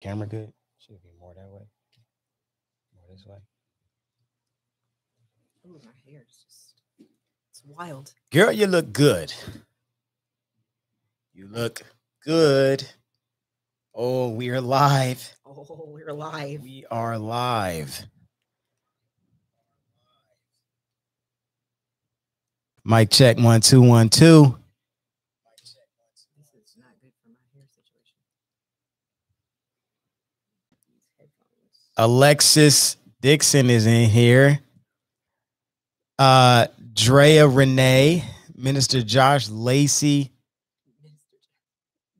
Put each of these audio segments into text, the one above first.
Camera good? Should it be more that way? More this way? Ooh, my hair is just it's wild. Girl, you look good. You look good. Oh, we are live. Oh, we're live. We are live. Mic check one two one two. This is not good for my hair situation. These headphones. Alexis Dixon is in here. Uh Drea Renee, Minister Josh Lacey.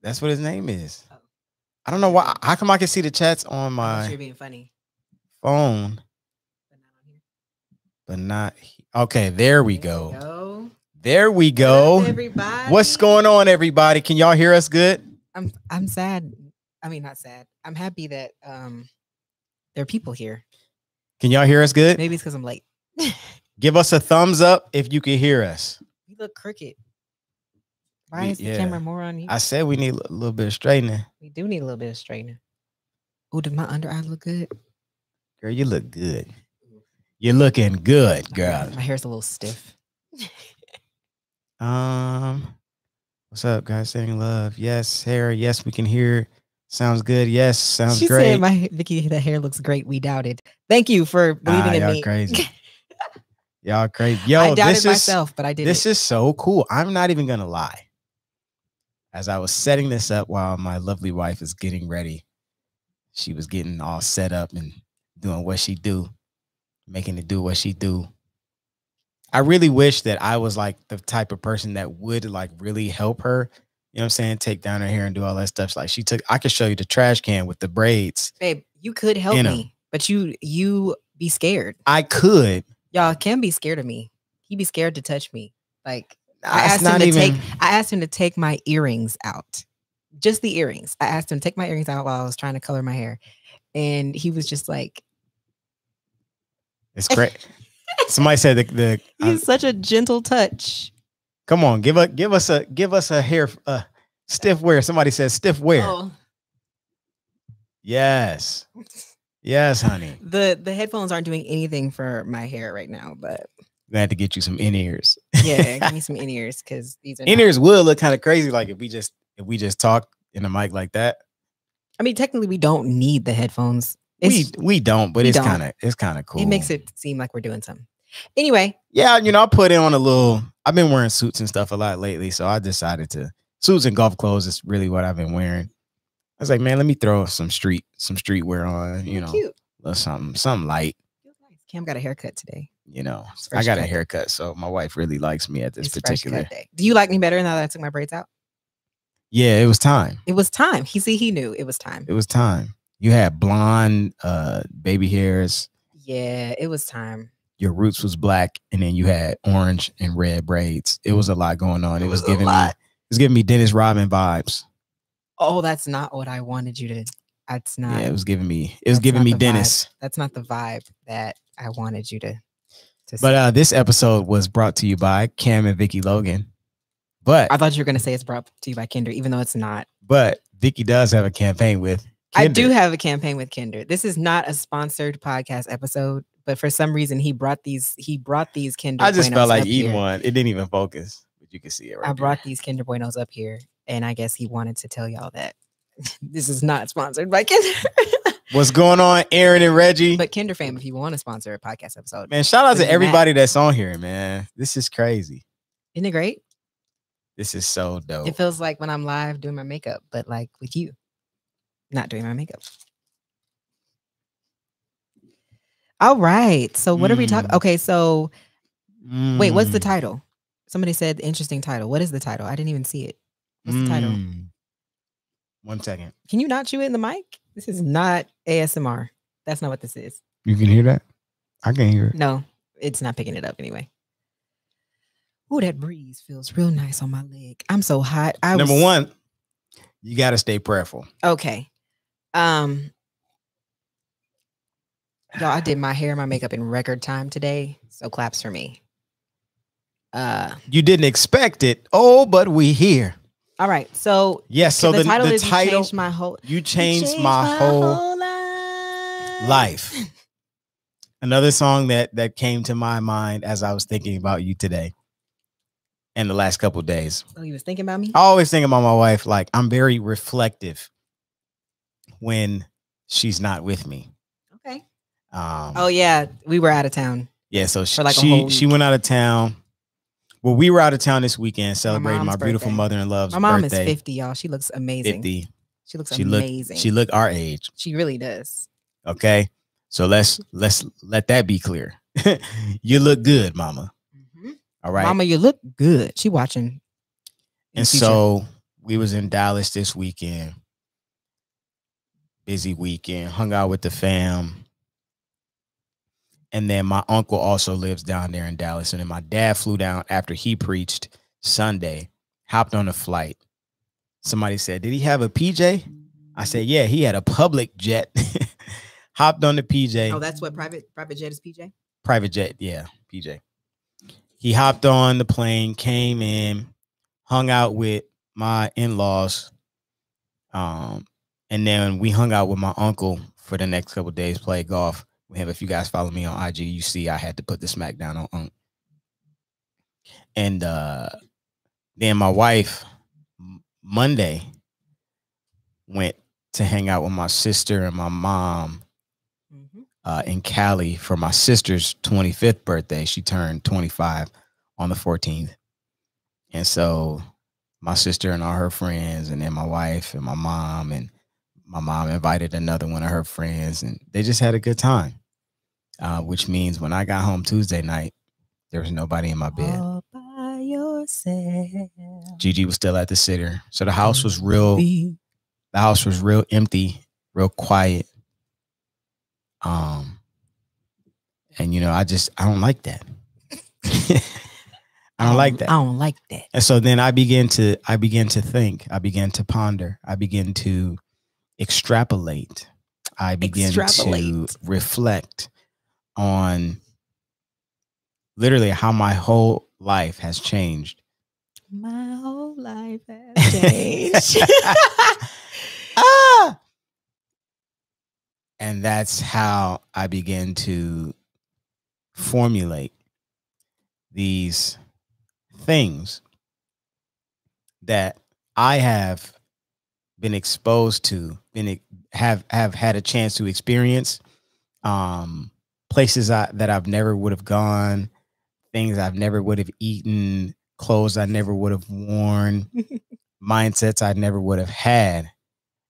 That's what his name is. Oh. I don't know why. How come I can see the chats on my you were being funny, phone, but not here. but not? he- Okay, there we There go. There we go. everybody. What's going on, everybody? Can y'all hear us good? I'm I'm sad. I mean, not sad. I'm happy that um there are people here. Can y'all hear us good? Maybe it's because I'm late. Give us a thumbs up if you can hear us. You look crooked. Why We- is the yeah. camera more on you? I said we need a little bit of straightening. we do need a little bit of straightening. Oh, did my under eye look good? Girl, you look good. You're looking good, girl. My hair's a little stiff. Um, what's up, guys? Sending love. Yes, Sarah. Yes, we can hear. Sounds good. Yes, sounds she great. said my Vicky, the hair looks great. We doubted. Thank you for believing Ah, in y'all me. crazy. Y'all crazy. Yo, I doubted this is myself, but I did this it. is so cool. I'm not even gonna lie. As I was setting this up while my lovely wife is getting ready, she was getting all set up and doing what she do, making it do what she do. I really wish that I was like the type of person that would like really help her. You know what I'm saying? Take down her hair and do all that stuff. Like she took, I could show you the trash can with the braids. Babe, you could help You know. me, but you you be scared. I could. Y'all can be scared of me. He be scared to touch me. Like I asked him to even- take I asked him to take my earrings out. Just the earrings. I asked him to take my earrings out while I was trying to color my hair. And he was just like, It's great. Somebody said the, the he's such a gentle touch. Come on, give a give us a give us a hair uh stiff wear. Somebody says stiff wear. Oh, Yes. Yes, honey. the the headphones aren't doing anything for my hair right now, but We had to get you some in ears. yeah, give me some in ears because these are In not- ears will look kind of crazy, like if we just if we just talk in a mic like that. I mean, technically, we don't need the headphones. It's, we we don't, but we it's kind of it's kind of cool. It makes it seem like we're doing something. Anyway, Yeah, you know, I put in on a little. I've been wearing suits and stuff a lot lately, so I decided to suits and golf clothes is really what I've been wearing. I was like, man, let me throw some street some street wear on, you know, cute. little something something light. Cam got a haircut today. you know, I got a haircut, so my wife really likes me at this It's particular. day. Do you like me better now that I took my braids out? Yeah, it was time. It was time. He see he knew it was time. It was time. You had blonde, uh, baby hairs. Yeah, it was time. Your roots was black, and then you had orange and red braids. It was a lot going on. It, It was, was giving me, lot. it was giving me Dennis Rodman vibes. Oh, that's not what I wanted you to. That's not. yeah, it was giving me, it was giving me the vibe. Dennis. That's not the vibe that I wanted you to. to But uh, this episode was brought to you by Cam and Vicky Logan. But I thought you were gonna say it's brought to you by Kinder, even though it's not. but Vicky does have a campaign with. I do have a campaign with Kinder. This is not a sponsored podcast episode, but for some reason he brought these. He brought these Kinder. I just felt like eating here. one. It didn't even focus, but you can see it right I there. brought these Kinder Buenos up here, and I guess he wanted to tell y'all that this is not sponsored by Kinder. What's going on, Aaron and Reggie? but Kinder fam, if you want to sponsor a podcast episode, man, shout out to Matt. everybody that's on here, man. This is crazy. isn't it great? This is so dope. It feels like when I'm live doing my makeup, but like with you, not doing my makeup. All right. So what are we talking? Mm. Okay. So wait, what's the Mm, title? Somebody said interesting title. What is the title? I didn't even see it. What's the title? mm. One second. Can you not chew it in the mic? This is not ASMR. That's not what this is. You can hear that? I can hear it. No, it's not picking it up anyway. Ooh, that breeze feels real nice on my leg. I'm so hot. I Number was- one, you got to stay prayerful. Okay. Um Y'all, I did my hair and my makeup in record time today. So claps for me. Uh You didn't expect it. Oh, but we here. All right. So Yes. So the, the, title the is You changed my whole you you changed, my, whole, life. life. Another song that that came to my mind as I was thinking about you today, and the last couple days. Oh, you was thinking about me? I always think about my wife. Like I'm very reflective when she's not with me. Okay. Um, Oh yeah, we were out of town. yeah. So she like she, whole she went out of town. Well, we were out of town this weekend celebrating my, mom's beautiful birthday. mother-in-law's My mom birthday. is 50, y'all. She looks amazing. 50. She looks She amazing. she looked our age. she really does. Okay. So let's let's let that be clear. you look good, mama. Mm-hmm. All right. Mama, you look good. She watching. and so we was in Dallas this weekend. Busy weekend, hung out with the fam. And then my uncle also lives down there in Dallas. And then my dad flew down after he preached Sunday, hopped on a flight. Somebody said, Did he have a PJ? I said, Yeah, he had a public jet. hopped on the PJ. Oh, that's what private private jet is, PJ. private jet yeah pj he hopped on the plane came in hung out with my in-laws um and then we hung out with my uncle for the next couple days played golf with him if you guys follow me on ig you see i had to put the smackdown on Unc. and uh then my wife monday went to hang out with my sister and my mom Mhm. uh, in Cali for my sister's 25th birthday. She turned 25 on the 14th. And so my sister and all her friends, and then my wife and my mom, and my mom invited another one of her friends, and they just had a good time. Uh, which means when I got home Tuesday night, there was nobody in my bed. All by yourself. Gigi was still at the sitter. So the house was real, the house was real empty, real quiet. Um, and you know, I just I don't like that. I don't like that. I don't like that. And so then I began to I began to think, I began to ponder, I began to extrapolate, I began to reflect on literally how my whole life has changed. My whole life has changed. ah! And that's how I began to formulate these things that I have been exposed to, been have have had a chance to experience, um, places I, that I've never would have gone, things I've never would have eaten, clothes I never would have worn, mindsets I never would have had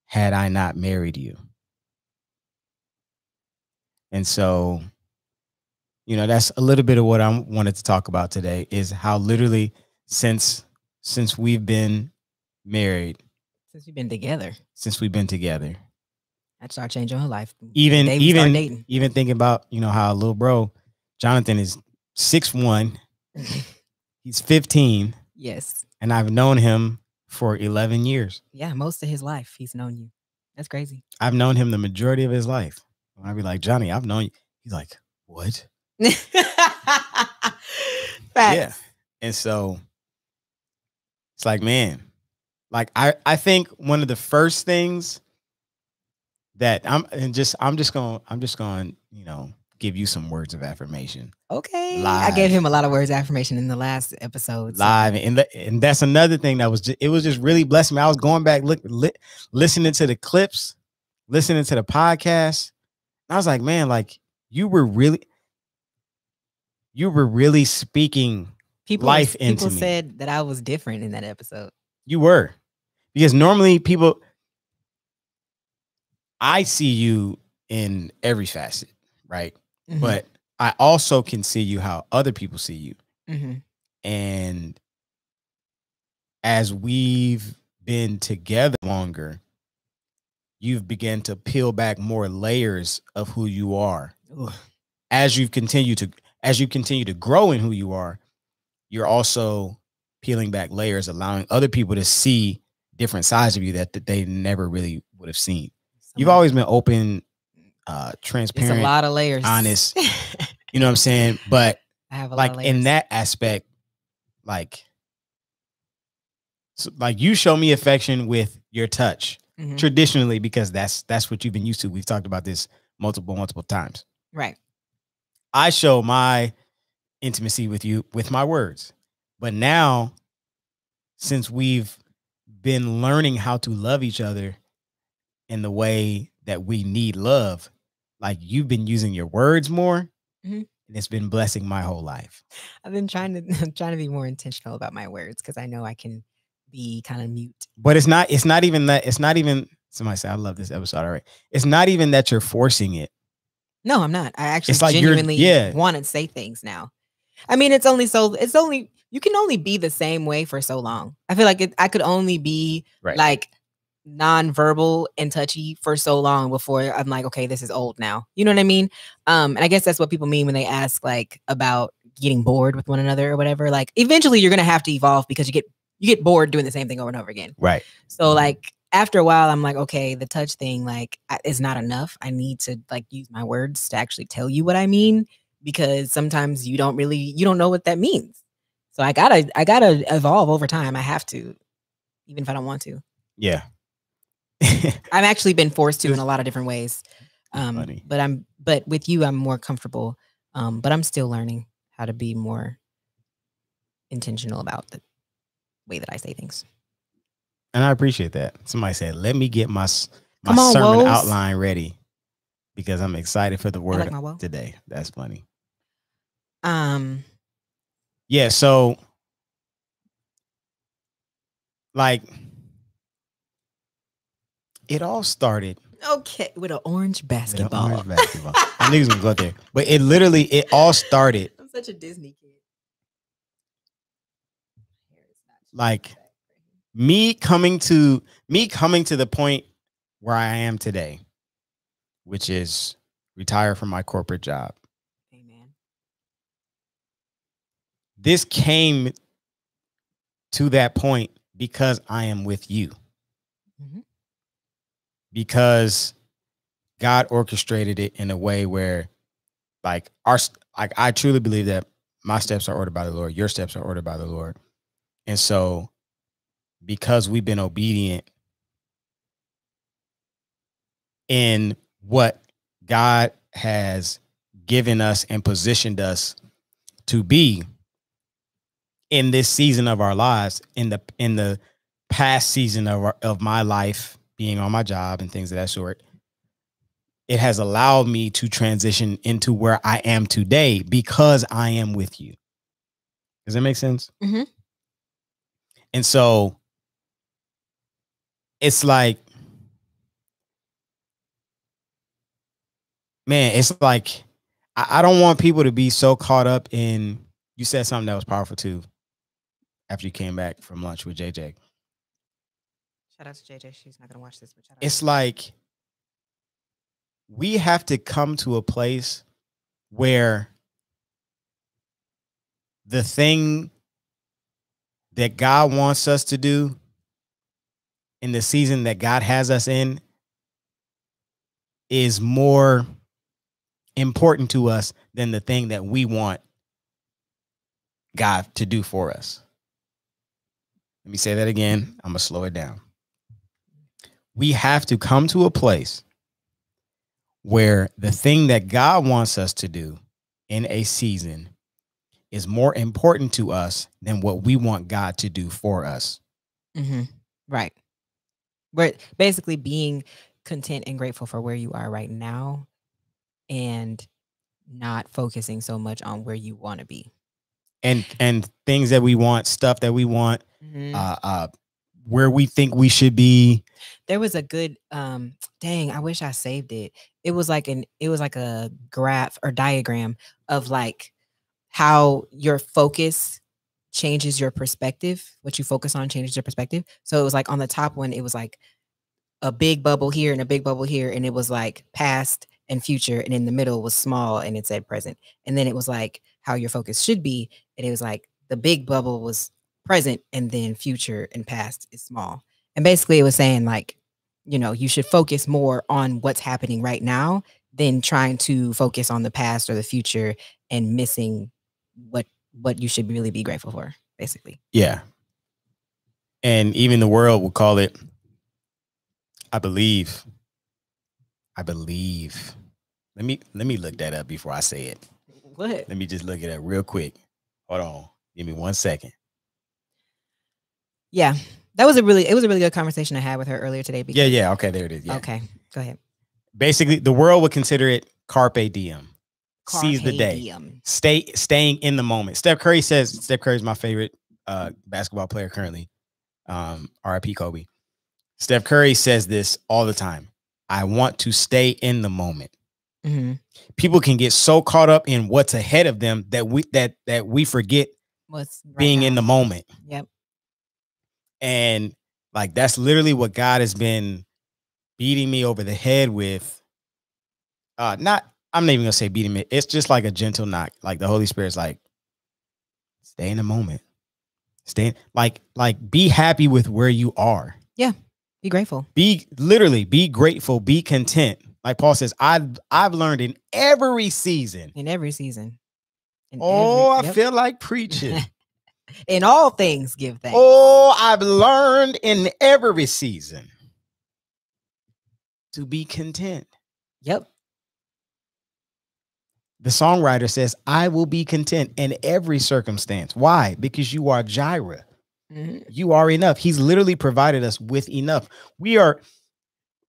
had I not married you. And so, you know, that's a little bit of what I wanted to talk about today is how literally since since we've been married, Since we've been together, since we've been together, that started changing her life. even even even thinking about, you know, how little bro Jonathan is six one, he's 15, yes. and I've known him for 11 years. Yeah, most of his life he's known you. That's crazy. I've known him the majority of his life. When I be like, Johnny, I've known you. He's like, what? Facts. Yeah. And so it's like, man, like I I think one of the first things that I'm and just I'm just going I'm just going, you know, give you some words of affirmation Okay. I gave him a lot of words of affirmation in the last episode. so- live and the- and that's another thing that was just, it was just really blessing me. I was going back look li- listening to the clips, listening to the podcast. And I was like, man, like you were really you were really speaking People, life people into me. People said that I was different in that episode. You were. Because normally people I see you in every facet, right? Mhm, But I also can see you how other people see you. mhm. And as we've been together longer, you've begun to peel back more layers of who you are. Ooh, As you continue to as you continue to grow in who you are, you're also peeling back layers, allowing other people to see different sides of you that, that they never really would have seen. You've always been open, uh, it's a lot of layers. honest. you know what I'm saying? But I have a like lot of in that aspect, like So, like you show me affection with your touch Mhm. traditionally because that's that's what you've been used to. We've talked about this multiple multiple times. Right. I show my intimacy with you with my words. But now, since we've been learning how to love each other in the way that we need love, like you've been using your words more, Mhm. and it's been blessing my whole life. I've been trying to I'm trying to be more intentional about my words because I know I can be kind of mute. But it's not, it's not even that, it's not even somebody say, I love this episode. All right. It's not even that you're forcing it. No, I'm not. I actually like genuinely yeah. want to say things now. I mean, it's only so it's only you can only be the same way for so long. I feel like it, I could only be Right. like non-verbal and touchy for so long before I'm like, okay, this is old now. You know what I mean? Um, and I guess that's what people mean when they ask like about getting bored with one another or whatever. Like eventually you're gonna have to evolve because you get you get bored doing the same thing over and over again. right. So like after a while, I'm like, okay, the touch thing like is not enough. I need to like use my words to actually tell you what I mean because sometimes you don't really you don't know what that means. So I gotta I gotta evolve over time. I have to, even if I don't want to. Yeah. I've actually been forced to in a lot of different ways. Um, funny. but I'm but with you, I'm more comfortable. Um, but I'm still learning how to be more intentional about the way that I say things. And I appreciate that. Somebody said, "Let me get my my on, sermon Woes. outline ready because I'm excited for the word like today." That's funny. Um, Yeah. So, like, it all started okay, with an orange with an basketball. orange basketball. I knew he was gonna go there, but it literally it all started I'm such a Disney kid. Like- me coming to me coming to the point where I am today, which is retire from my corporate job. Amen. This came to that point because I am with you. Mhm. Because God orchestrated it in a way where like our like I truly believe that my steps are ordered by the Lord, your steps are ordered by the Lord. And so because we've been obedient in what God has given us and positioned us to be in this season of our lives in the in the past season of our, of my life being on my job and things of that sort it has allowed me to transition into where I am today because I am with you. Does that make sense? Mhm. and so it's like man it's like I, I don't want people to be so caught up in you said something that was powerful too after you came back from lunch with JJ. Shout out to JJ. She's not gonna watch this, but shout out. It's like we have to come to a place where the thing that God wants us to do in the season that God has us in is more important to us than the thing that we want God to do for us. Let me say that again. I'm going to slow it down. We have to come to a place where the thing that God wants us to do in a season is more important to us than what we want God to do for us. hmm right. But basically being content and grateful for where you are right now and not focusing so much on where you want to be. And and things that we want, stuff that we want, Mhm. uh uh where we think we should be. there was a good um dang i wish i saved it it was like an it was like a graph or diagram of like how your focus changes your perspective what you focus on changes your perspective so it was like on the top one it was like a big bubble here and a big bubble here and it was like past and future and in the middle was small and it said present and then it was like how your focus should be and it was like the big bubble was present and then future and past is small and basically it was saying like you know you should focus more on what's happening right now than trying to focus on the past or the future and missing what what you should really be grateful for basically Yeah. and even the world will call it. I believe. I believe. Let me let me look that up before I say it. What? Let me just look it up real quick. Hold on. Give me one second. Yeah, that was a really it was a really good conversation I had with her earlier today. Yeah, yeah. Okay, there it is. Yeah. Okay, go ahead. Basically, the world would consider it carpe diem. Seize the day. diem. Stay staying in the moment. Steph Curry says Steph Curry is my favorite uh basketball player currently. Um, RIP Kobe. Steph Curry says this all the time. I want to stay in the moment. Mhm. People can get so caught up in what's ahead of them that we that that we forget What's right being in the moment. Yep. And like that's literally what God has been beating me over the head with. Uh not I'm not even gonna say beating me. It's just like a gentle knock. Like the Holy Spirit's like, stay in the moment. Stay like like be happy with where you are. Yeah. Be grateful. Be literally be grateful, be content. Like Paul says, I've I've learned in every season. in every season. In Oh, every- I yep. feel like preaching. in all things give thanks. Oh, I've learned in every season to be content. Yep. The songwriter says, I will be content in every circumstance. Why? Because you are Jireh. Mhm. You are enough. He's literally provided us with enough. We are,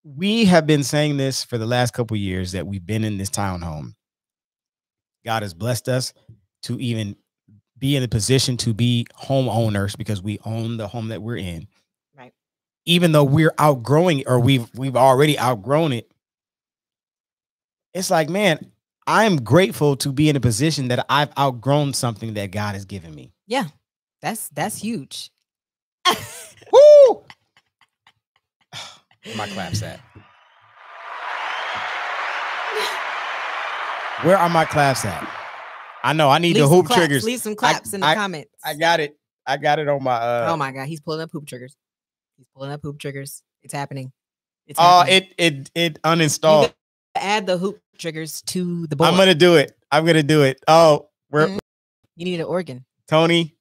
we have been saying this for the last couple years that we've been in this townhome. God has blessed us to even be in a position to be homeowners because we own the home that we're in. Right. Even though we're outgrowing or we've we've already outgrown it. It's like, man, I'm grateful to be in a position that I've outgrown something that God has given me. Yeah. That's that's huge. Woo! Where are my claps at? Where are my claps at? I know I need Leave the hoop claps, triggers. Leave some claps in the I- comments. I got it. I got it on my uh oh my god, he's pulling up hoop triggers. He's pulling up hoop triggers. It's happening. It's Oh, happening. it it it uninstalled. add the hoop triggers to the board. I'm gonna do it. I'm gonna do it. Oh, we're Mhm. You need an organ. Tony,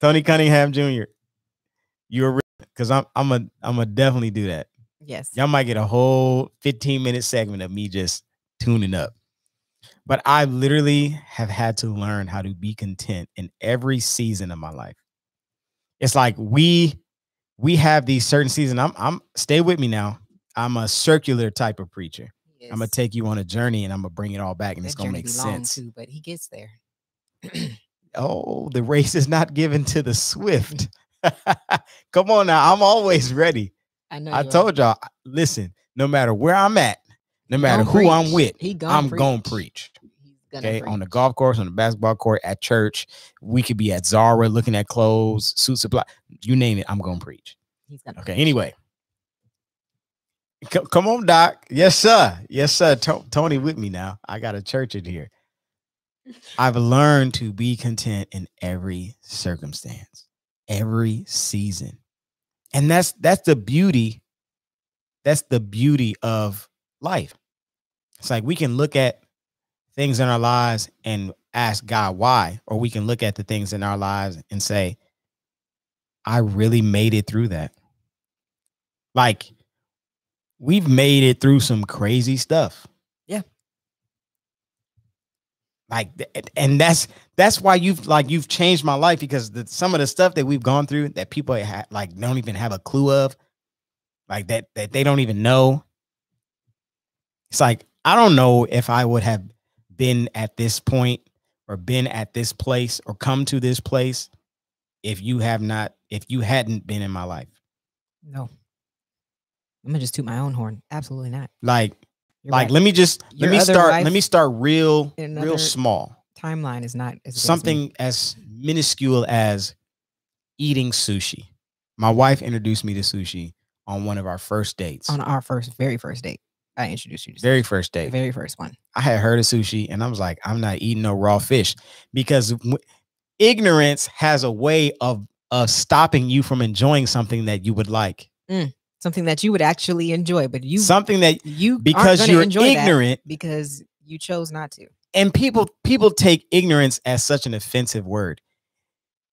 Tony Cunningham Jr. You're because I'm I'm a I'm a definitely do that. Yes. Y'all might get a whole 15 minute segment of me just tuning up. But I literally have had to learn how to be content in every season of my life. It's like we we have these certain seasons. I'm I'm stay with me now. I'm a circular type of preacher. I'm gonna take you on a journey and I'm gonna bring it all back and it's gonna make sense. too, but he gets there. Oh, the race is not given to the swift. Come on now. I'm always ready. I know. I told y'all, listen, no matter where I'm at, no matter gonna who I'm with, gonna I'm preach. going to preach. Gonna Okay. On the golf course, on the basketball court, at church. We could be at Zara looking at clothes, suit supply, you name it. I'm going to preach. He's gonna Okay. preach. Anyway, Co- come on, Doc. Yes, sir. Yes, sir. To- Tony with me now. I got a church in here. I've learned to be content in every circumstance, every season. And that's that's the beauty. That's the beauty of life. It's like we can look at things in our lives and ask God why, or we can look at the things in our lives and say, I really made it through that. Like we've made it through some crazy stuff. Yeah. Like and that's that's why you've like you've changed my life because the, some of the stuff that we've gone through that people ha- like don't even have a clue of like that that they don't even know. It's like I don't know if I would have been at this point or been at this place or come to this place if you have not if you hadn't been in my life. No. I'm gonna just toot my own horn. Absolutely not. Like You're like right. let me just Your let me start let me start real real small. timeline is not as. Something as minuscule as eating sushi. My wife introduced me to sushi on one of our first dates. on our first, very first date. I introduced you to very first the date. very first one. I had heard of sushi and I was like, I'm not eating no raw fish because w- ignorance has a way of of stopping you from enjoying something that you would like. Mm, something that you would actually enjoy, but you something that you aren't because gonna you're enjoy that ignorant because you chose not to. and people people take ignorance as such an offensive word.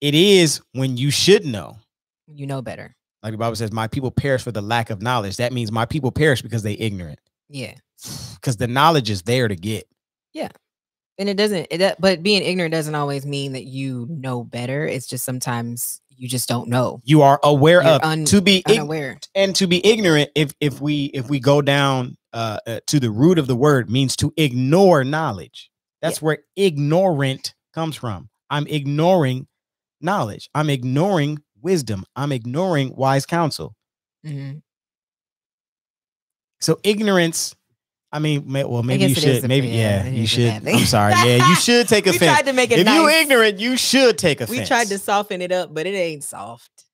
It is when you should know. You know better. Like the Bible says, my people perish for the lack of knowledge. That means my people perish because they ignorant. Yeah. Because the knowledge is there to get. Yeah. And it doesn't it, but being ignorant doesn't always mean that you know better. It's just sometimes you just don't know. You are aware You're of un- to be Unaware. and to be ignorant. If if we if we go down uh, uh to the root of the word means to ignore knowledge. That's where ignorant comes from. I'm ignoring knowledge. I'm ignoring wisdom. I'm ignoring wise counsel. Mhm. So ignorance. I mean, may, well, maybe you guess it is should. Maybe yeah, you should. I'm sorry. Yeah, you should take We offense. tried to make it If you nice. ignorant, you should take offense. We tried to soften it up, but it ain't soft.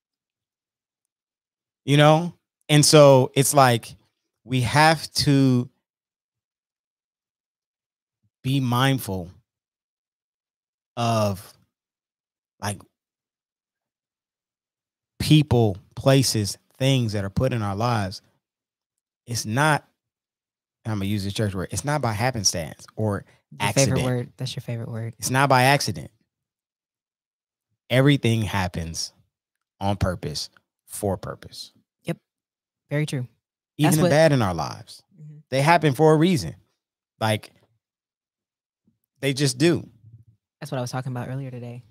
you know and so it's like we have to be mindful of like people places things that are put in our lives it's not i'm gonna use this church word it's not by happenstance or Your Accident. favorite word. That's your favorite word. it's not by accident everything happens on purpose for purpose Yep. Very true. even That's the what- bad in our lives. Mhm. They happen for a reason. Like they just do. That's what I was talking about earlier today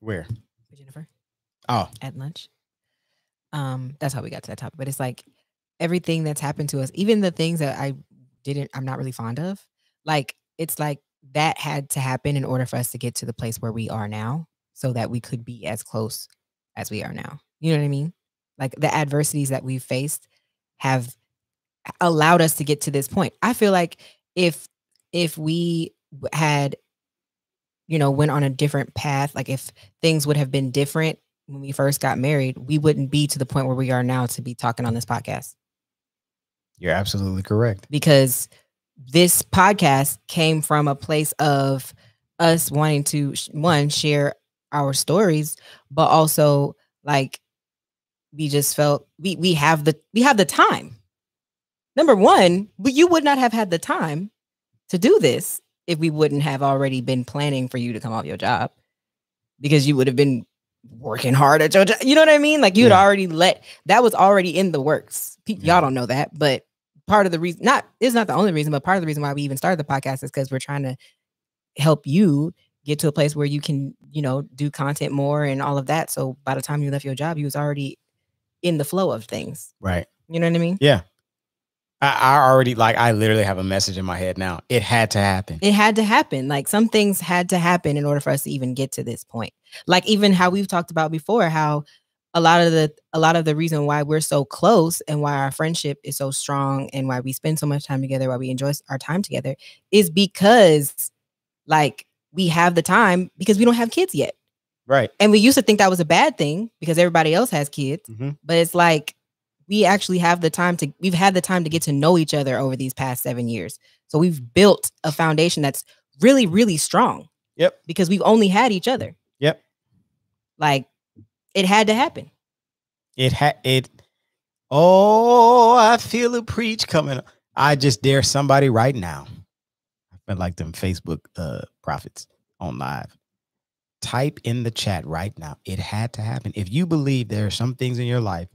Where? with Jennifer Oh, at lunch. Um, that's how we got to that topic. But it's like everything that's happened to us, even the things that I didn't, I'm not really fond of. Like it's like that had to happen in order for us to get to the place where we are now, so that we could be as close as we are now. You know what I mean? Like the adversities that we've faced have allowed us to get to this point. I feel like if if we had you know went on a different path, like if things would have been different when we first got married, we wouldn't be to the point where we are now to be talking on this podcast you're absolutely correct. because this podcast came from a place of us wanting to one share our stories but also like we just felt we we have the we have the time number one but you would not have had the time to do this if we wouldn't have already been planning for you to come off your job because you would have been working hard at your job you know what i mean like you'd Yeah. already let that was already in the works y'all don't know that but part of the reason not it's not the only reason but part of the reason why we even started the podcast is because we're trying to help you get to a place where you can you know do content more and all of that so by the time you left your job you was already in the flow of things Right. you know what i mean Yeah. I, I already like I literally have a message in my head now. It had to happen. it had to happen like some things had to happen in order for us to even get to this point like even how we've talked about before how a lot of the a lot of the reason why we're so close and why our friendship is so strong and why we spend so much time together why we enjoy our time together is because like we have the time because we don't have kids yet Right. and we used to think that was a bad thing because everybody else has kids Mhm. but it's like we actually have the time to we've had the time to get to know each other over these past seven years so we've built a foundation that's really really strong Yep. because we've only had each other Yep. like it had to happen It had it. Oh, I feel a preach coming. I just dare somebody right now. I feel like them Facebook uh prophets on live. Type in the chat right now. It had to happen. If you believe there are some things in your life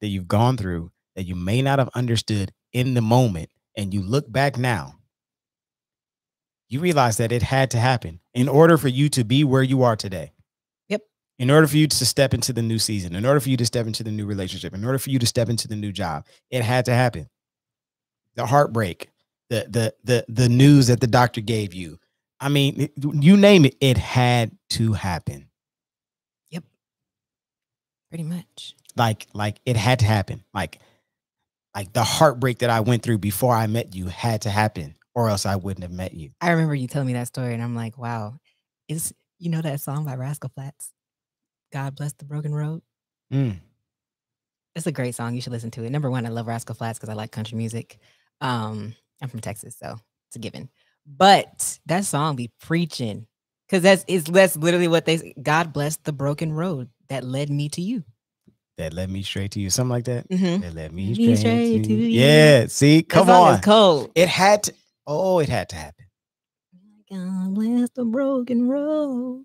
that you've gone through that you may not have understood in the moment, and you look back now, you realize that it had to happen in order for you to be where you are today in order for you to step into the new season, in order for you to step into the new relationship, in order for you to step into the new job, it had to happen. The heartbreak, the the the the news that the doctor gave you. I mean, you name it, it had to happen. Yep. Pretty much Like like it had to happen. Like like the heartbreak that I went through before I met you had to happen, or else I wouldn't have met you. i remember you telling me that story and i'm like wow is you know that song by Rascal Flatts god bless the broken road Mm. it's a great song you should listen to it number one i love Rascal Flatts because i like country music um i'm from texas so it's a given but that song be preaching because that's is that's literally what they say. god bless the broken road that led me to you That led me straight to you, something like that. mm-hmm. That led me straight, straight to, to you. you. Yeah, see, come on. cold It had to. Oh, it had to happen. god bless the broken road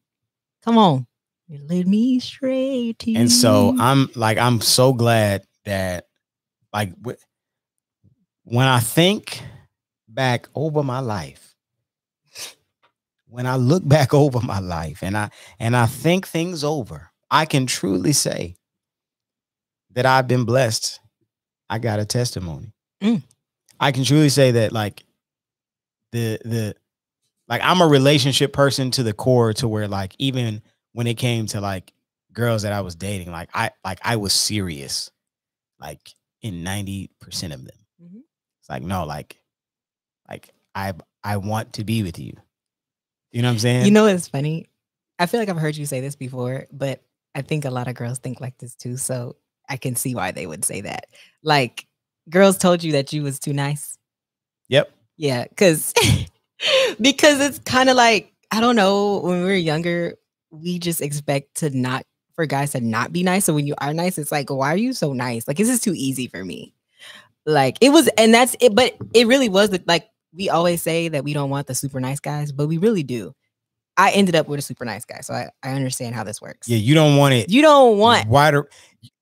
come on You led me straight to And so. I'm like, I'm so glad that, like, wh- when I think back over my life, when I look back over my life and I and I think things over, I can truly say that I've been blessed. I got a testimony. Mm. I can truly say that, like, the the like I'm a relationship person to the core, to where like even when it came to like girls that I was dating, like I like I was serious, like in 90% of them. Mhm. It's like, no, like, like I I want to be with you. You know what I'm saying? You know what's funny? I feel like I've heard you say this before, but I think a lot of girls think like this too. So I can see why they would say that. Like girls told you that you was too nice. Yep. Yeah, because because it's kind of like I don't know. When we were younger, we just expect to not for guys to not be nice. So when you are nice, it's like, why are you so nice? Like this is too easy for me. Like it was, and that's it. But it really was the- like we always say that we don't want the super nice guys, but we really do. I ended up with a super nice guy, so I, I understand how this works. Yeah, you don't want it You don't want wider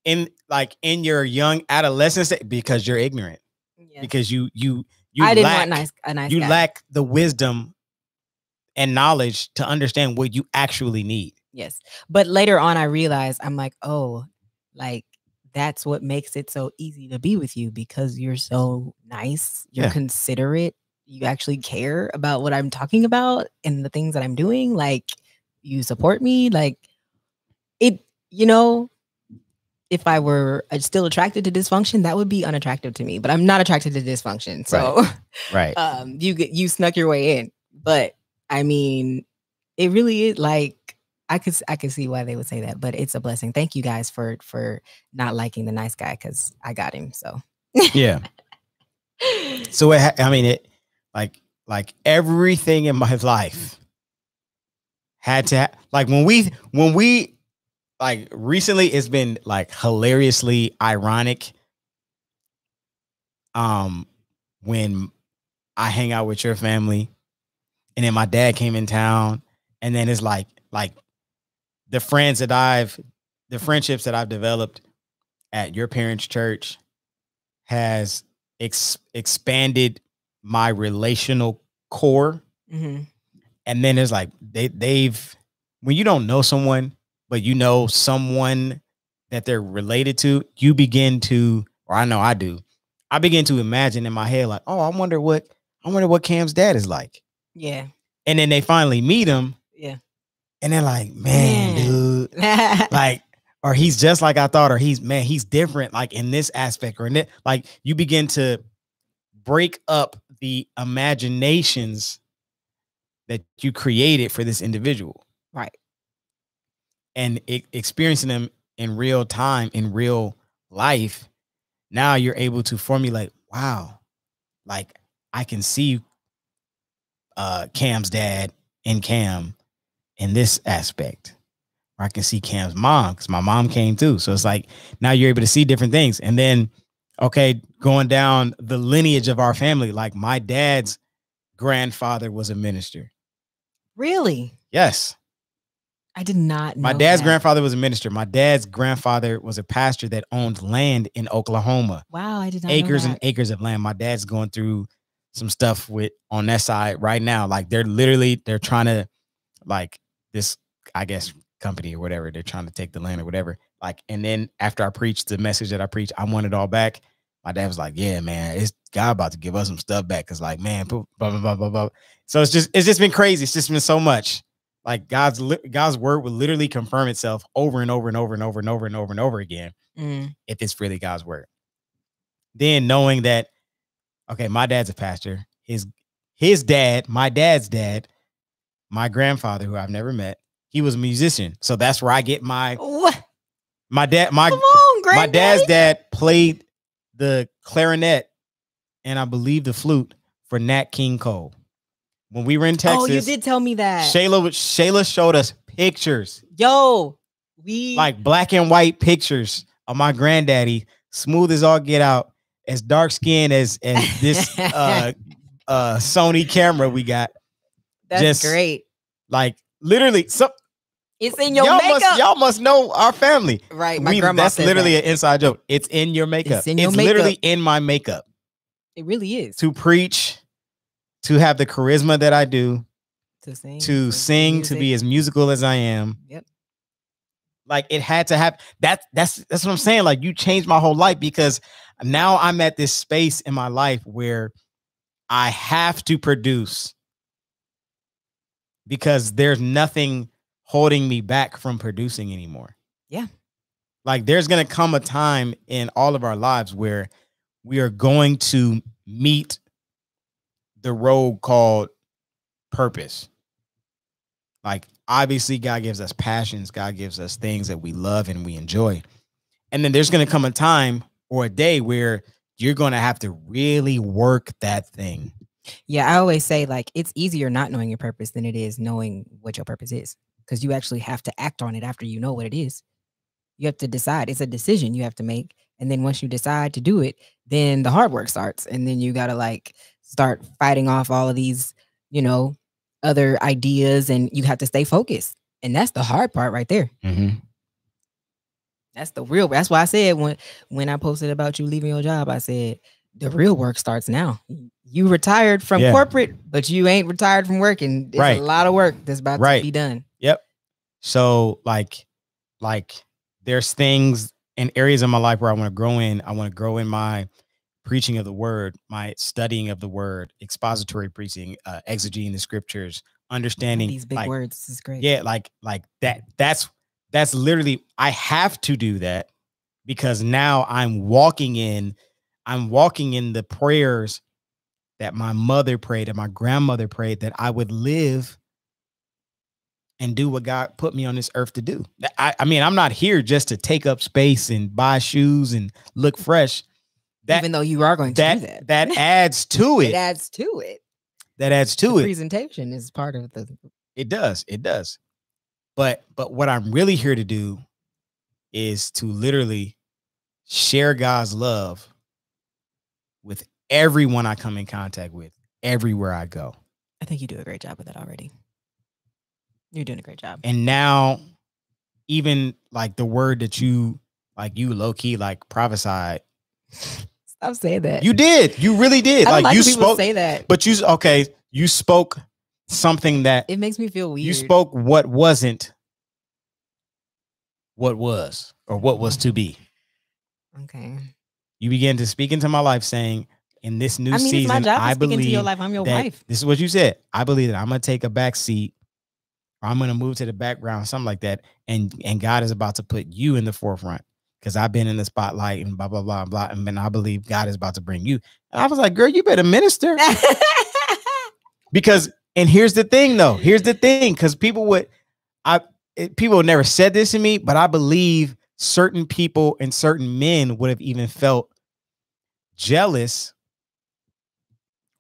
in like in your young adolescence eh, because you're ignorant. Yeah. Because you you you I didn't lack, want nice a nice you guy. lack the wisdom and knowledge to understand what you actually need. Yes. But later on, I realized I'm like, oh, like that's what makes it so easy to be with you because you're so nice, you're Yeah. considerate, you actually care about what I'm talking about and the things that I'm doing. Like you support me. Like it, you know, if I were uh, still attracted to dysfunction, that would be unattractive to me. But I'm not attracted to dysfunction. So Right. um you get you snuck your way in but i mean it really is like i could i could see why they would say that but it's a blessing thank you guys for for not liking the nice guy because i got him so yeah. So it I mean it like like everything in my life had to like when we when we like recently it's been like hilariously ironic um when I hang out with your family and then my dad came in town and then it's like like the friends that I've the friendships that I've developed at your parents' church has ex- expanded my relational core Mhm. and then it's like they they've when you don't know someone but you know someone that they're related to you begin to or i know i do i begin to imagine in my head like oh i wonder what i wonder what cam's dad is like yeah. And then they finally meet him. Yeah. And they're like man, Man. dude. Like or he's just like i thought or he's man he's different like in this aspect or in it. Like you begin to break up the imaginations that you created for this individual. Right. And experiencing them in real time in real life now you're able to formulate wow like i can see uh cam's dad and cam in this aspect. Or i can see cam's mom because my mom came too. So it's like now you're able to see different things. And then okay going down the lineage of our family like my dad's grandfather was a minister. Really? Yes. I did not know my dad's that. grandfather was a minister. My dad's grandfather was a pastor that owned land in Oklahoma, wow i did not know acres and acres of land. My dad's going through some stuff with on that side right now. Like they're literally they're trying to like this, I guess, company or whatever. They're trying to take the land or whatever. Like, and then after I preached the message that I preached, I want it all back. My dad was like, "Yeah, man, it's God about to give us some stuff back." Cause like, man, blah blah blah blah blah. So it's just it's just been crazy. It's just been so much like God's God's word will literally confirm itself over and over and over and over and over and over and over again Mm, if it's really God's word. Then knowing that, okay, my dad's a pastor. His his dad, my dad's dad, my grandfather, who I've never met, he was a musician. So that's where I get my what my dad. My on my dad's dad played the clarinet and I believe the flute for Nat King Cole. When we were in Texas, oh you did tell me that Shayla Shayla showed us pictures, yo we like black and white pictures of my granddaddy, smooth as all get out, as dark skinned as as this uh uh Sony camera we got. that's just- great Like literally, so It's in your y'all makeup. must y'all must know our family. right. My We- grandma that's literally that. an inside joke. It's in your makeup. It's, in your literally makeup. in my makeup It really is. to preach, to have the charisma that I do, To sing. to sing, to be as musical as I am. Yep. Like it had to happen. that. That's that's what I'm saying. Like you changed my whole life because now I'm at this space in my life where I have to produce because there's nothing holding me back from producing anymore. Yeah. Like there's going to come a time in all of our lives where we are going to meet the road called purpose. Like obviously God gives us passions, God gives us things that we love and we enjoy. And then there's going to come a time or a day where you're going to have to really work that thing. Yeah, I always say like it's easier not knowing your purpose than it is knowing what your purpose is because you actually have to act on it after you know what it is. You have to decide. It's a decision you have to make. And then once you decide to do it, then the hard work starts. And then you got to like start fighting off all of these, you know, other ideas and you have to stay focused. And that's the hard part right there. Mm-hmm. That's the real. That's why I said when when I posted about you leaving your job, I said the real work starts now. You retired from Yeah. corporate, but you ain't retired from working. There's Right. a lot of work that's about Right. to be done. Yep. So like like there's things and areas of my life where I want to grow in. I want to grow in my preaching of the word, my studying of the word, expository preaching, uh exegeting the scriptures, understanding These big like, words this is great. Yeah, like like that that's that's literally I have to do that because now I'm walking in I'm walking in the prayers that my mother prayed and my grandmother prayed that I would live and do what God put me on this earth to do. I, I mean, I'm not here just to take up space and buy shoes and look fresh. That Even though you are going to that do that, that adds to it it. adds to it. That adds The to it. presentation is part of the. It does. It does. But but what I'm really here to do is to literally share God's love with everyone I come in contact with, everywhere I go. I think you do a great job with that already. You're doing a great job. And now even like the word that you like you low key like prophesied. Stop saying that. You did. You really did. I Like, like you spoke say that. but you okay, you spoke something that It makes me feel weird. you spoke what wasn't what was or what was to be. Okay. You began to speak into my life saying, in this new I mean, season, it's my job to I speak into your life. I'm your that wife. this is what you said. I believe that I'm gonna take a back seat or I'm gonna move to the background, something like that. And and God is about to put you in the forefront because I've been in the spotlight and blah blah blah blah. And then I believe God is about to bring you. And I was like, girl, you better minister. because and here's the thing though here's the thing because people would i it, people never said this to me but i believe certain people and certain men would have even felt jealous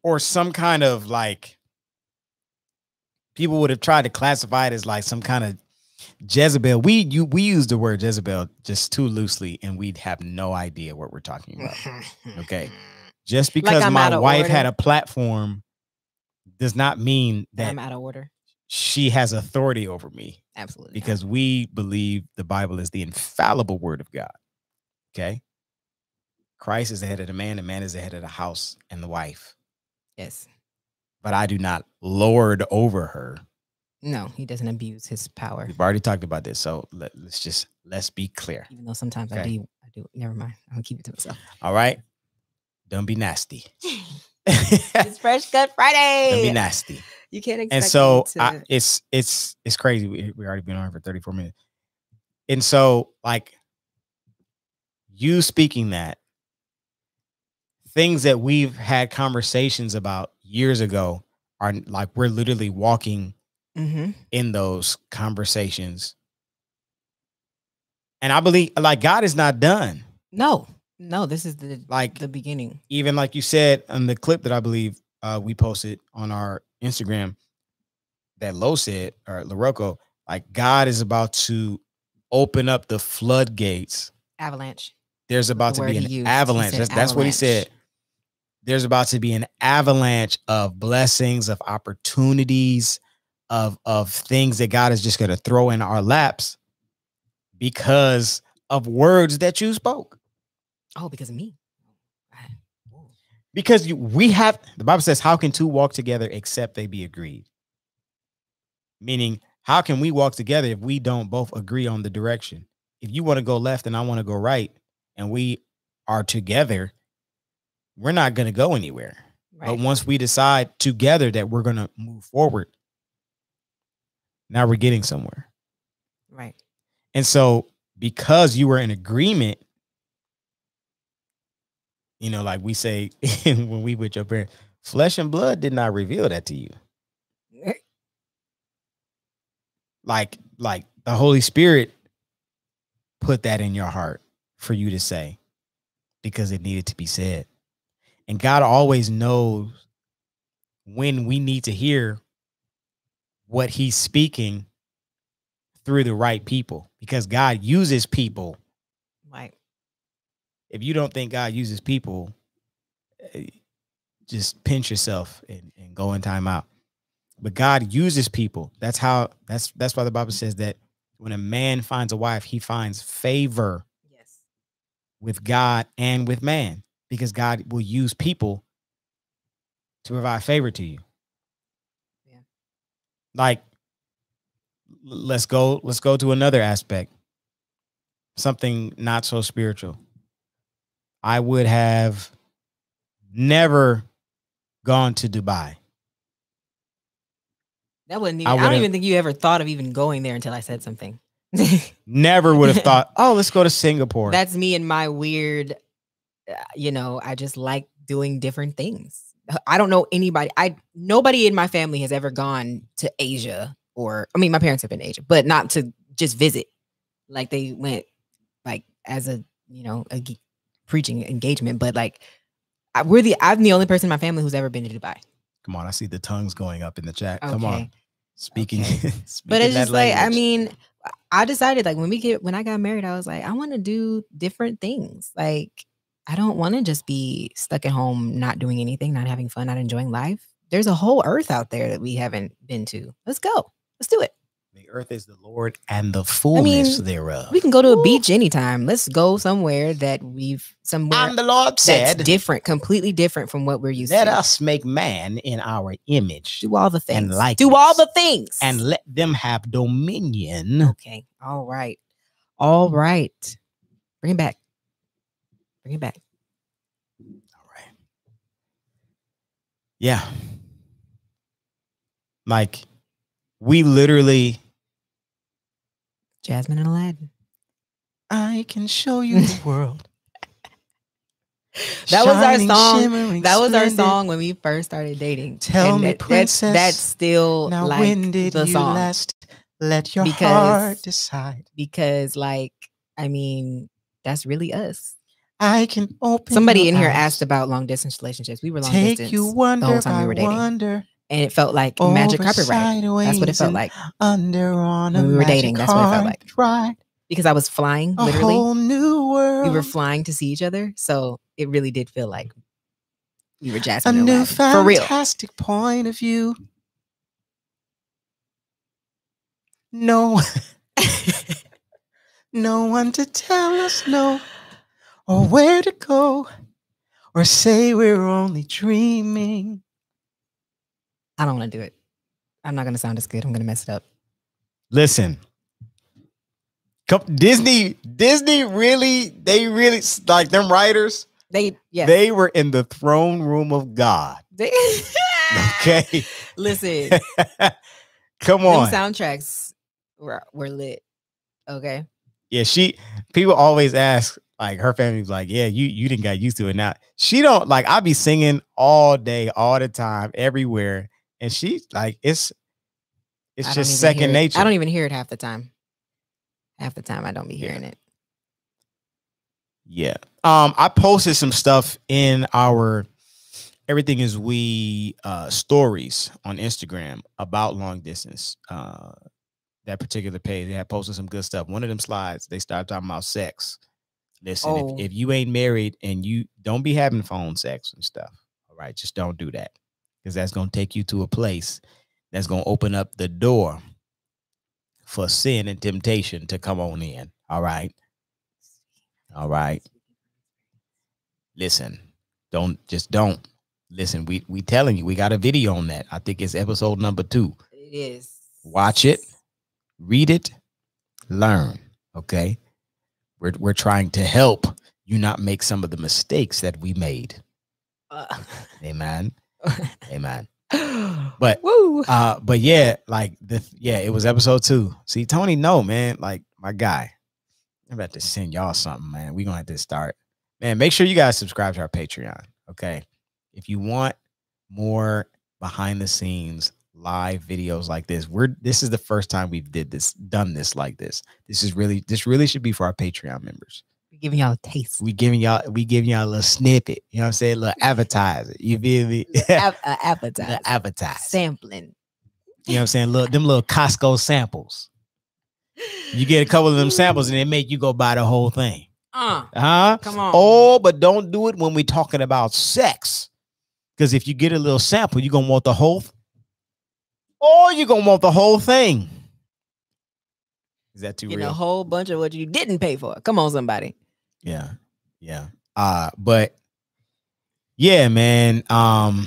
or some kind of like people would have tried to classify it as like some kind of Jezebel. We you we use the word Jezebel just too loosely, and we'd have no idea what we're talking about. Okay. Just because I'm my wife had a platform does not mean that I'm out of order. she has authority over me Absolutely. not. because we believe the Bible is the infallible word of God. Okay. Christ is the head of the man, and man is the head of the house and the wife. yes. But I do not lord over her. No, he doesn't abuse his power. We've already talked about this. So let, us just let's be clear. Even though sometimes I do. I do. Never mind. I'm gonna keep it to myself. All right. Don't be nasty. it's Fresh Cut Friday. Be nasty. You can't expect and so me to, I, it's it's it's crazy. We we already been on for 34 minutes. And so like you speaking that things that we've had conversations about years ago are like we're literally walking Mhm. in those conversations. And I believe like God is not done. No, no. This is the Like the beginning. even like you said on the clip that I believe uh, we posted on our Instagram that Lo said or LaRocco, like God is about to open up the floodgates. Avalanche. There's about to be an used. Avalanche. That's, that's what he said. There's about to be an avalanche of blessings, of opportunities, of of things that God is just going to throw in our laps because of words that you spoke. Oh, because of me. Because you, we have the Bible says, "How can two walk together except they be agreed?" Meaning, how can we walk together if we don't both agree on the direction? If you want to go left and I want to go right, and we are together, we're not going to go anywhere. Right. But once we decide together that we're going to move forward, now we're getting somewhere. right. And so, because you were in agreement, you know, like we say when we with your parents, flesh and blood did not reveal that to you. Like, like the Holy Spirit put that in your heart for you to say because it needed to be said. And God always knows when we need to hear what He's speaking through the right people because God uses people. If you don't think God uses people, eh, just pinch yourself and, and go in time out. But God uses people. That's how that's that's why the Bible says that when a man finds a wife, he finds favor Yes. with God and with man because God will use people to provide favor to you. Yeah. Like let's go let's go to another aspect. Something not so spiritual. I would have never gone to Dubai. That wasn't even, I I, don't would've- even think you ever thought of even going there until I said something. Never would have thought, "Oh, let's go to Singapore." That's me and my weird, uh, you know, I just like doing different things. I don't know anybody. I nobody in my family has ever gone to Asia or I mean my parents have been to Asia, but not to just visit. Like they went like as a, you know, a preaching engagement, but like I, we're the I'm the only person in my family who's ever been to Dubai. Come on, I see the tongues going up in the chat. Come on. Speaking, Okay. speaking but it's just like I mean, I decided like when we get when I got married, I was like, I want to do different things. Like I don't want to just be stuck at home, not doing anything, not having fun, not enjoying life. There's a whole earth out there that we haven't been to. Let's go. Let's do it. The earth is the Lord and the fullness mean, thereof. We can go to a Ooh. beach anytime. Let's go somewhere that we've somewhere and the Lord that's said, different, completely different from what we're used "Let to. Let us make man in our image, do all the things. and things. do all the things. and let them have dominion." okay. All right. All right. Bring it back. Bring it back. All right. Yeah. Like we literally Jasmine and Aladdin. I can show you the world. That was our song. That was our song when we first started dating. Tell me, that- that's, princess, that's still Now like when did the you song last let your Because- heart decide? because, like, I mean, that's really us. I can open Somebody in here asked about long distance relationships. We were long take distance, you wonder whole time we were dating. wonder and it felt like magic carpet ride. That's what it felt like under on a When we were dating, that's what it felt like. ride. because I was flying. A Literally, whole new world. we were flying to see each other, so it really did feel like we were a Jasmine and new for real. fantastic point of view. No, no one to tell us no, or where to go, or say we're only dreaming. I don't want to do it. I'm not gonna sound as good. I'm gonna mess it up. Listen, Disney, Disney really, they really like them writers. They yeah. They were in the throne room of God. They, Okay, Listen, come them on. soundtracks were were lit. Okay. yeah, she people always ask like her family's like, yeah, you you didn't got used to it now. She don't like I be singing all day, all the time, everywhere, and she like it's it's just second it. nature. I don't even hear it half the time. Half the time I don't be Yeah. hearing it. Yeah. Um, I posted some stuff in our everything is we uh stories on Instagram about long distance. Uh that particular page. They had posted some good stuff. One of them slides, they started talking about sex. Listen, Oh. if, if you ain't married and you don't be having phone sex and stuff, all right, just don't do that. Because that's gonna take you to a place that's going to open up the door for sin and temptation to come on in. All right. All right. Listen, don't just don't listen. We we telling you, we got a video on that. I think it's episode number two. It is. Watch it, read it, learn. Okay. We're we're trying to help you not make some of the mistakes that we made. Uh, Amen. Amen. But woo. uh, but yeah, like the yeah, it was episode two. See, Tony, no, man, like my guy. I'm about to send y'all something, man. we gonna have to start. Man, make sure you guys subscribe to our Patreon. Okay. If you want more behind the scenes live videos like this, we're this is the first time we've did this, done this like this. This is really this really should be for our Patreon members. Giving y'all a taste. We giving y'all we giving y'all a little snippet, you know what I'm saying? A little advertiser. You feel me? Ap- appetizer. Advertise. Sampling. You know what I'm saying? Look, them little Costco samples. You get a couple of them samples and they make you go buy the whole thing. Uh, Huh? come on. Oh, but don't do it when we're talking about sex. Because if you get a little sample, you're gonna want the whole or you're gonna want the whole thing. Is that too Getting real? a whole bunch of what you didn't pay for. Come on, somebody. Yeah. Yeah. Uh, but yeah, man. Um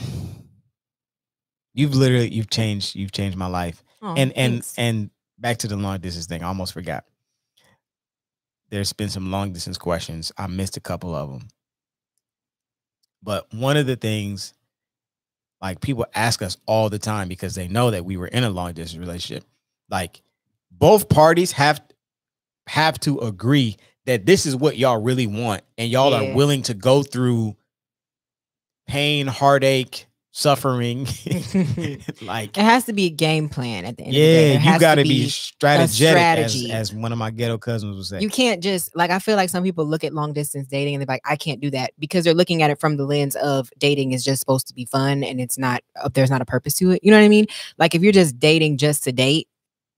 you've literally you've changed you've changed my life. Oh, and and thanks. and back to the long distance thing. I almost forgot. There's been some long distance questions. I missed a couple of them. But one of the things like people ask us all the time because they know that we were in a long distance relationship. Like both parties have have to agree that this is what y'all really want and y'all Yeah. are willing to go through pain, heartache, suffering. like it has to be a game plan at the end of the yeah, you got to be strategic, strategy. as, as one of my ghetto cousins would say. You can't just like I feel like some people look at long distance dating and they're like, I can't do that because they're looking at it from the lens of dating is just supposed to be fun and it's not uh, there's not a purpose to it. You know what I mean? Like if you're just dating just to date,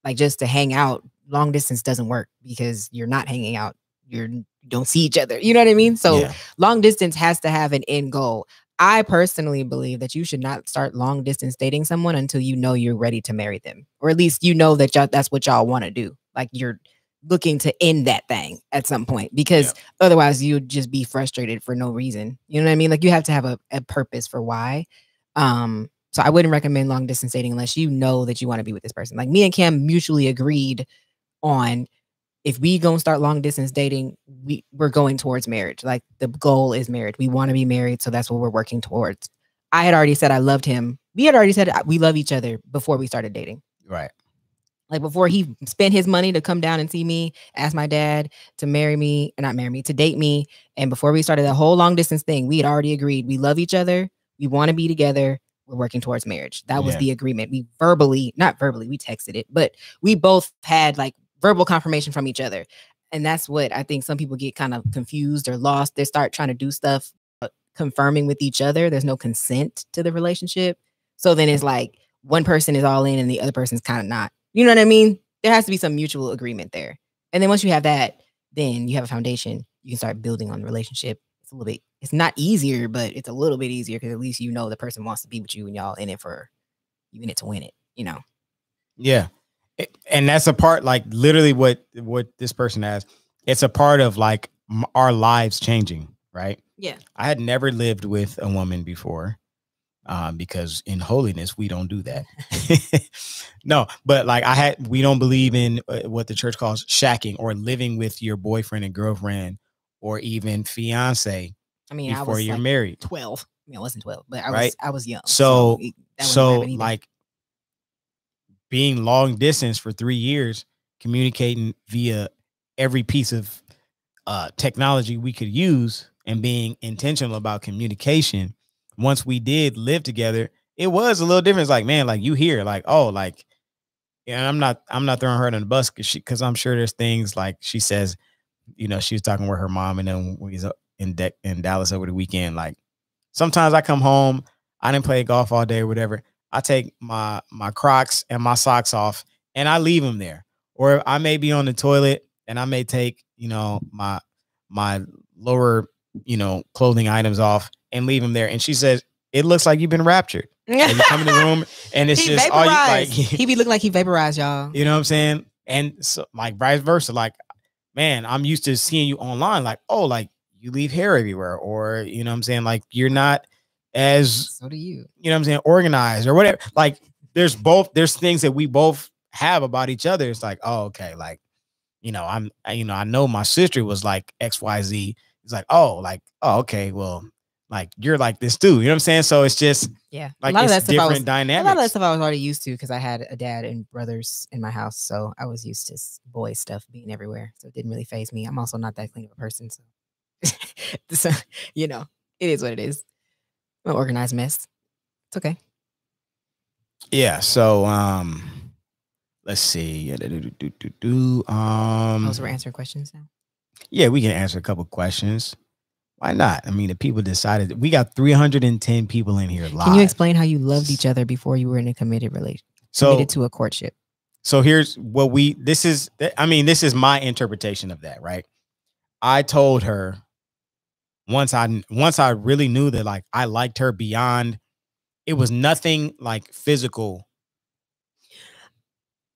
like just to hang out, long distance doesn't work because you're not hanging out. You're you don't see each other. You know what I mean? So yeah, long distance has to have an end goal. I personally believe that you should not start long distance dating someone until you know you're ready to marry them, or at least you know that y'all, that's what y'all want to do. Like you're looking to end that thing at some point, because otherwise you'd just be frustrated for no reason. You know what I mean? Like you have to have a, a purpose for why. Um, so I wouldn't recommend long distance dating unless you know that you want to be with this person. Like me and Cam mutually agreed on if we gonna start long distance dating, we we're going towards marriage. Like the goal is marriage. We want to be married, so that's what we're working towards. I had already said I loved him. We had already said uh, we love each other before we started dating. right. Like before he spent his money to come down and see me, ask my dad to marry me, and not marry me, to date me. And before we started that whole long distance thing, we had already agreed we love each other, we want to be together, we're working towards marriage. That was Yeah. the agreement. We verbally, not verbally, we texted it, but we both had like verbal confirmation from each other. And that's what I think some people get kind of confused or lost. They start trying to do stuff uh, confirming with each other. There's no consent to the relationship. So then it's like one person is all in and the other person's kind of not. You know what I mean? There has to be some mutual agreement there. And then once you have that, then you have a foundation. You can start building on the relationship. It's a little bit, it's not easier, but it's a little bit easier because at least you know the person wants to be with you and y'all in it for you in it to win it, you know. Yeah. And that's a part like literally what what this person has. It's a part of like m- our lives changing, right? Yeah. I had never lived with a woman before. Um, because in holiness we don't do that. no, but like I had, we don't believe in uh, what the church calls shacking or living with your boyfriend and girlfriend or even fiance I mean, I before was you're like married. 12. I mean, I wasn't 12, but I Right. was I was young. So- it- so like being long distance for three years communicating via every piece of uh, technology we could use and being intentional about communication once we did live together it was a little different. It's like man like you hear like oh like and i'm not i'm not throwing her under the bus because because i'm sure there's things like she says you know she was talking with her mom and then we was in De- in dallas over the weekend like sometimes i come home i didn't play golf all day or whatever I take my my Crocs and my socks off and I leave them there. Or I may be on the toilet and I may take, you know, my my lower, you know, clothing items off and leave them there. And she says, "It looks like you've been raptured." And you come in the room and it's he just all you like he be looking like he vaporized, y'all. you know what I'm saying? And so like vice versa. Like, man, I'm used to seeing you online, like, oh, like you leave hair everywhere, or you know what I'm saying, like you're not as So do you. you know what I'm saying, organized or whatever. Like there's both there's things that we both have about each other. It's like, oh, okay, like, you know, I'm you know, I know my sister was like XYZ. It's like, oh, like, oh, okay, well, like you're like this too. You know what I'm saying? So it's just Yeah. like a lot of that stuff I was different a lot of that stuff I was already used to because I had a dad and brothers in my house, so I was used to boy stuff being everywhere. So it didn't really phase me. I'm also not that clean of a person, so, so you know, it is what it is. I'm an organized mess. It's okay. Yeah. So um let's see. Yeah, do, do, do, do, do. Um so we're answering questions now. yeah, we can answer a couple questions. Why not? I mean, the people decided we got 310 people in here live. Can you explain how you loved each other before you were in a committed relationship? so committed to a courtship? so here's what we this is I mean, this is my interpretation of that, right? I told her once I once I really knew that like I liked her beyond it was nothing like physical.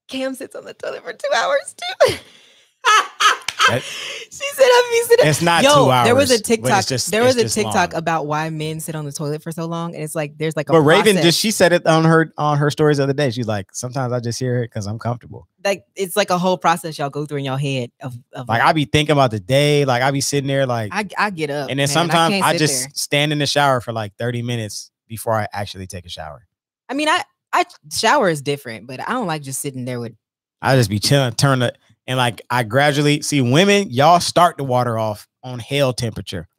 Cam sits on the toilet for two hours too. That- she said I'm used to. It's not Yo, two hours. there was a TikTok. just- there was a TikTok long. about why men sit on the toilet for so long, and it's like there's like a But Raven process. just she said it on her on her stories the other day. She's like, sometimes I just hear it because I'm comfortable. like it's like a whole process y'all go through in your head of, of Like I be thinking about the day, like I be sitting there like I, I get up and then man, sometimes can't I, just there. stand in the shower for like 30 minutes before I actually take a shower. I mean I I shower is different, but I don't like just sitting there with I just be chilling, turn the and like I gradually see women, y'all start the water off on hell temperature.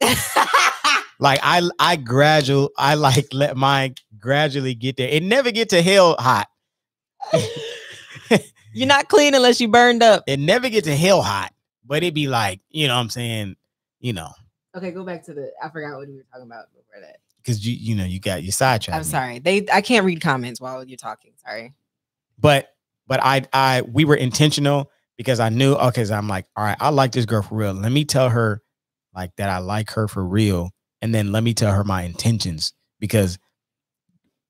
Like I I gradual I like let mine gradually get there. It never get to hell hot. You're not clean unless you burned up. It never get to hell hot, but it be like, you know what I'm saying, you know, Okay, go back to the I forgot what we were talking about before that. because you you know you got your sidetrack. I'm sorry. They I can't read comments while you're talking. Sorry. But but I I we were intentional because I knew okay, so I'm like, all right, I like this girl for real. Let me tell her like that I like her for real. And then let me tell her my intentions because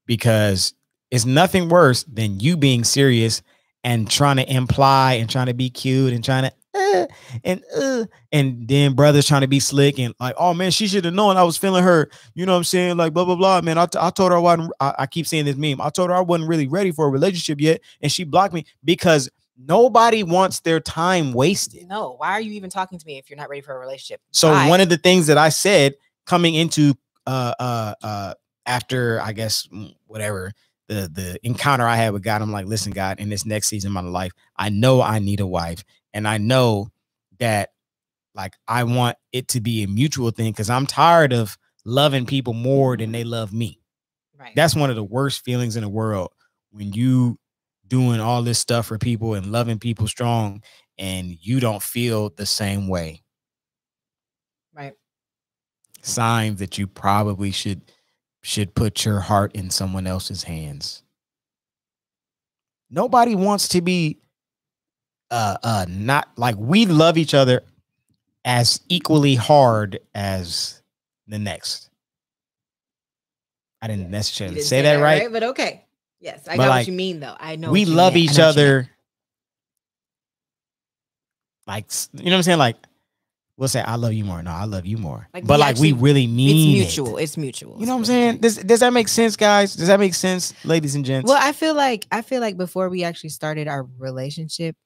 because it's nothing worse than you being serious and trying to imply and trying to be cute and trying to uh, and uh, and then brothers trying to be slick and like, oh man, she should have known I was feeling her. You know what I'm saying? Like blah blah blah. Man, I, I told her I wasn't. I, I keep saying this meme. I told her I wasn't really ready for a relationship yet, and she blocked me because nobody wants their time wasted. No, why are you even talking to me if you're not ready for a relationship? So one of the things that I said coming into uh uh uh after I guess mm, whatever the the encounter I had with God, I'm like, listen, God, in this next season of my life, I know I need a wife, and I know that like I want it to be a mutual thing because I'm tired of loving people more than they love me. right. That's one of the worst feelings in the world when you doing all this stuff for people and loving people strong and you don't feel the same way right. signs that you probably should should put your heart in someone else's hands. Nobody wants to be uh uh not like we love each other as equally hard as the next. I didn't necessarily didn't say, that, right. But okay. Yes, I But, got like, what you mean though. I know we love meant. I each know what you meant. other like you know what I'm saying like we'll say I love you more no I love you more Like, but we like we actually- really It's mean mutual. it. It's mutual. you know what I'm saying does does that make sense guys does that make sense ladies and gents Well, I feel like I feel like before we actually started our relationship,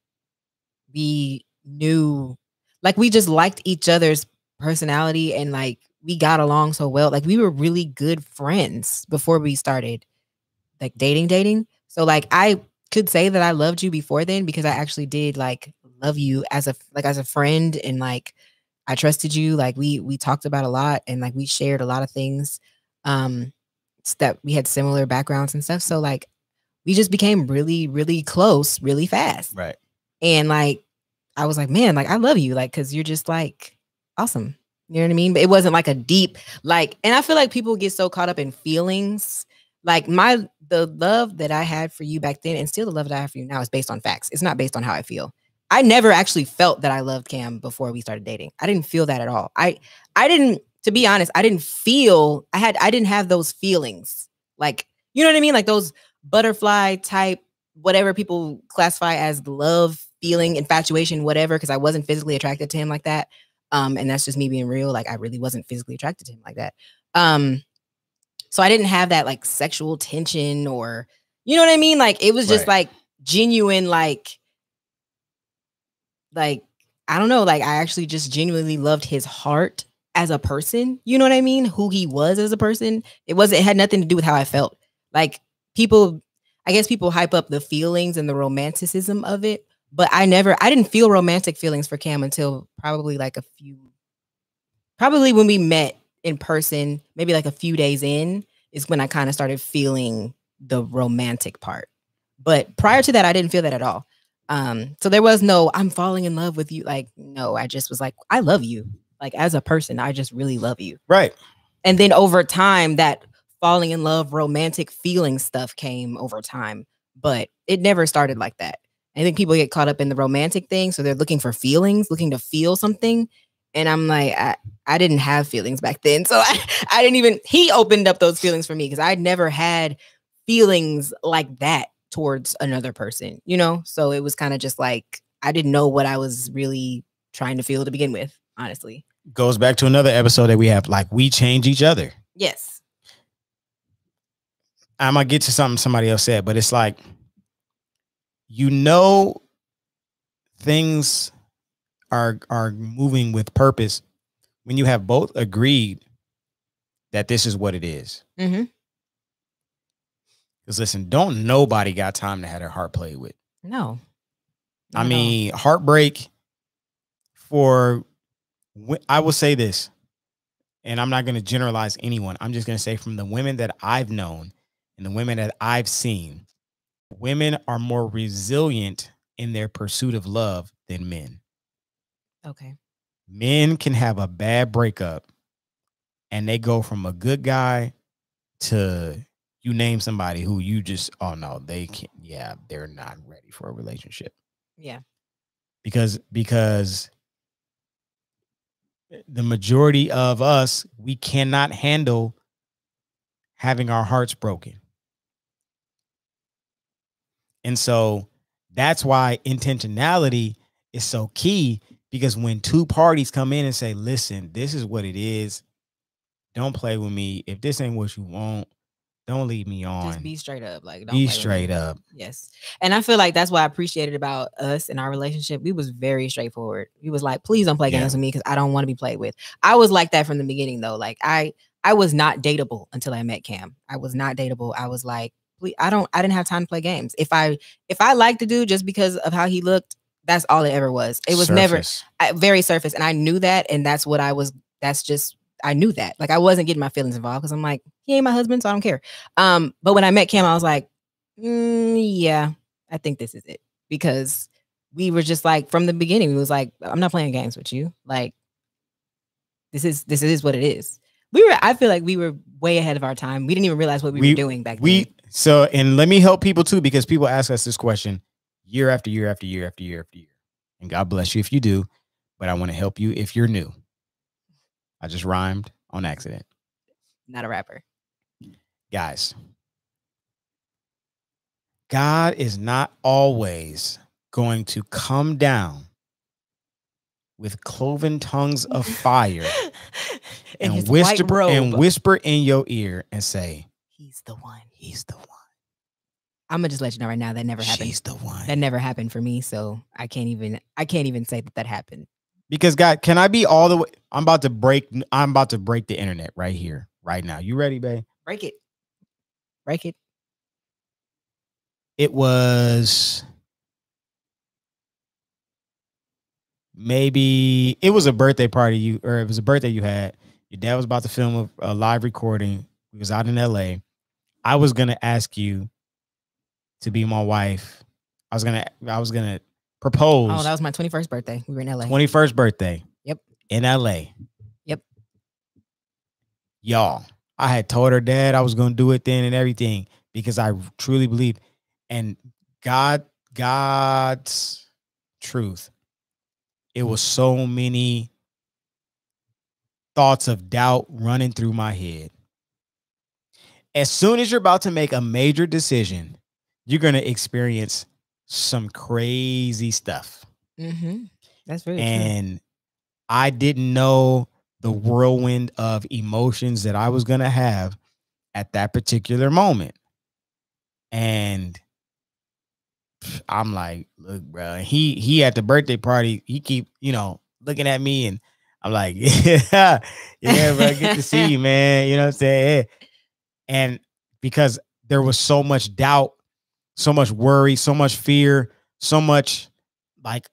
we knew like we just liked each other's personality and like we got along so well. Like we were really good friends before we started like dating dating. So like I could say that I loved you before then because I actually did like love you as a like as a friend and like I trusted you. Like we we talked about a lot and like we shared a lot of things. Um that we had similar backgrounds and stuff. So like we just became really, really close really fast. right And like I was like, man, like I love you, like, cause you're just like awesome. You know what I mean? But it wasn't like a deep, like, and I feel like people get so caught up in feelings. Like my the love that I had for you back then, and still the love that I have for you now is based on facts. It's not based on how I feel. I never actually felt that I loved Cam before we started dating. I didn't feel that at all. I I didn't, to be honest, I didn't feel I had I didn't have those feelings like You know what I mean? Like those butterfly type, whatever people classify as love, feeling, infatuation, whatever, because I wasn't physically attracted to him like that. Um, and that's just me being real. Like I really wasn't physically attracted to him like that. Um, so I didn't have that like sexual tension or you know what I mean? Like it was just Right. like genuine, like, like I don't know, like I actually just genuinely loved his heart as a person. You know what I mean? Who he was as a person. It wasn't it had nothing to do with how I felt. Like people, I guess people hype up the feelings and the romanticism of it, but I never, I didn't feel romantic feelings for Cam until probably like a few, probably when we met in person, maybe like a few days in, is when I kind of started feeling the romantic part. But prior to that, I didn't feel that at all. Um, so there was no, I'm falling in love with you. Like, no, I just was like, I love you. Like as a person, I just really love you. Right. And then over time, that falling in love, romantic feeling stuff came over time, but it never started like that. I think people get caught up in the romantic thing. So they're looking for feelings, looking to feel something. And I'm like, I, I didn't have feelings back then. So I, I didn't even, he opened up those feelings for me because I'd never had feelings like that towards another person, you know? So it was kind of just like, I didn't know what I was really trying to feel to begin with, honestly. Goes back to another episode that we have. Like we change each other. Yes. I'm gonna get to something somebody else said, but it's like you know things are are moving with purpose when you have both agreed that this is what it is. Mm-hmm. Because listen, don't nobody got time to have their heart played with. No. I all. mean, heartbreak for I will say this, and I'm not going to generalize anyone. I'm just going to say from the women that I've known and the women that I've seen, women are more resilient in their pursuit of love than men. Okay. Men can have a bad breakup and they go from a good guy to you name somebody who you just oh no, they can't yeah, they're not ready for a relationship. Yeah. because because the majority of us we cannot handle having our hearts broken and so that's why intentionality is so key because when two parties come in and say listen this is what it is don't play with me if this ain't what you want don't leave me on Just be straight up. Like don't be play with me. straight up Yes. And I feel like that's what I appreciated about us and our relationship. We was very straightforward. We was like, please don't play Yeah. games with me because I don't want to be played with. I was like that from the beginning though. Like I I was not dateable until I met Cam. I was not dateable. I was like, please, I don't I didn't have time to play games. If I if I liked the dude just because of how he looked, that's all it ever was. It was never I, very surface and i knew that and that's what i was that's just i knew that. Like i wasn't getting my feelings involved because i'm like he ain't my husband so i don't care. Um but when i met cam i was like "Mm, yeah i think this is it. Because we were just like from the beginning we was like i'm not playing games with you. Like this is this is what it is. We were i feel like we were way ahead of our time. We didn't even realize what we, We- were doing back then. we then. So and let me help people too because people ask us this question year after year after year after year after year. And god bless you if you do but i want to help you if you're new. I just rhymed on accident. Not a rapper. Guys. God is not always going to come down with cloven tongues of fire And and, whisper and whisper in your ear and say he's the one. He's the one i'm gonna just let you know right now that never happened she's the one that never happened for me so i can't even i can't even say that that happened Because God, can I be all the way? I'm about to break. I'm about to break the internet right here, right now. You ready, babe? break it break it It was maybe it was a birthday party you or it was a birthday you had. Your dad was about to film a, a live recording. We was out in LA. I was gonna ask you to be my wife. I was gonna I was gonna propose. oh that was my 21st birthday we were in la 21st birthday. Yep. In LA. Yep. Y'all, I had told her dad I was going to do it then and everything because I truly believe and God God's truth. It was so many thoughts of doubt running through my head. as soon as you're about to make a major decision, you're going to experience some crazy stuff. Mm-hmm. That's true. and I didn't know the whirlwind of emotions that I was going to have at that particular moment. And I'm like, look, bro, he he at the birthday party, he keep, you know, looking at me and I'm like, yeah, yeah, bro, good to see you, man. You know what I'm saying? And because there was so much doubt, so much worry, so much fear, so much like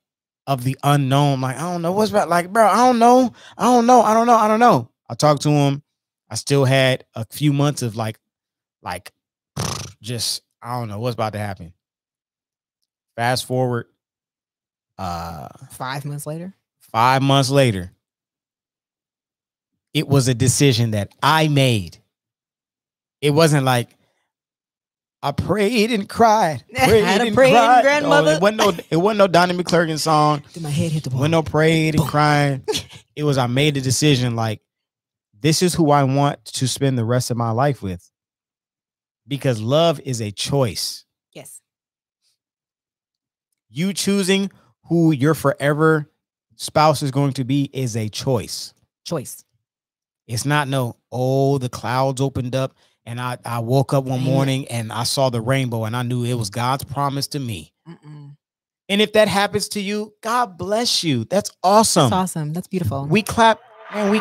of the unknown. Like, I don't know what's about. Like, bro, I don't know. I don't know. I don't know. I don't know. I talked to him. I still had a few months of like, like, just I don't know what's about to happen. Fast forward, uh, Five months later. five months later, it was a decision that I made. It wasn't like I prayed and cried. Prayed Had a and praying cried. No, grandmother. it wasn't no. It wasn't no Donnie McClurkin song. Did my head hit the wall? wasn't no prayed and crying. It was I made a decision like this is who I want to spend the rest of my life with. Because love is a choice. yes. You choosing who your forever spouse is going to be is a choice. Choice. It's not no, oh, the clouds opened up and I, I woke up one Amen. morning and I saw the rainbow and I knew it was God's promise to me. Mm-mm. And if that happens to you, God bless you. That's awesome. That's awesome. That's beautiful. We clap and we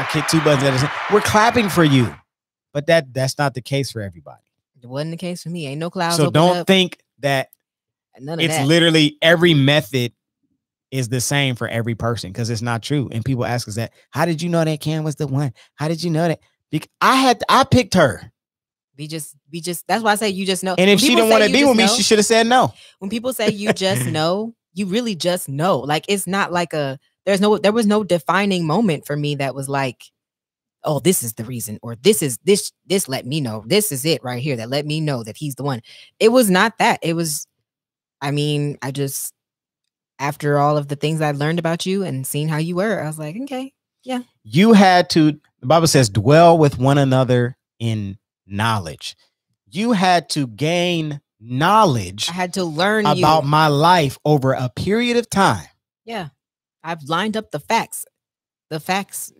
I kicked two buttons at the same. We're clapping for you. But that that's not the case for everybody. it wasn't the case for me. Ain't no clouds. so don't up, think that none of it's that. literally every method is the same for every person because it's not true. And people ask us that, how did you know that Cam was the one? How did you know that? Because I had I picked her. we just, we just. That's why I say you just know. And When if she didn't want to be with me, know- she should have said no. when people say you just know, you really just know. Like it's not like a there's no there was no defining moment for me that was like, oh, this is the reason, or this is this this let me know. This is it right here that let me know that he's the one. It was not that. It was, I mean, I just after all of the things I learned about you and seeing how you were, I was like, okay, yeah. You had to, the Bible says, dwell with one another in knowledge. You had to gain knowledge I had to learn about you. my life over a period of time. Yeah. I've lined up the facts. The facts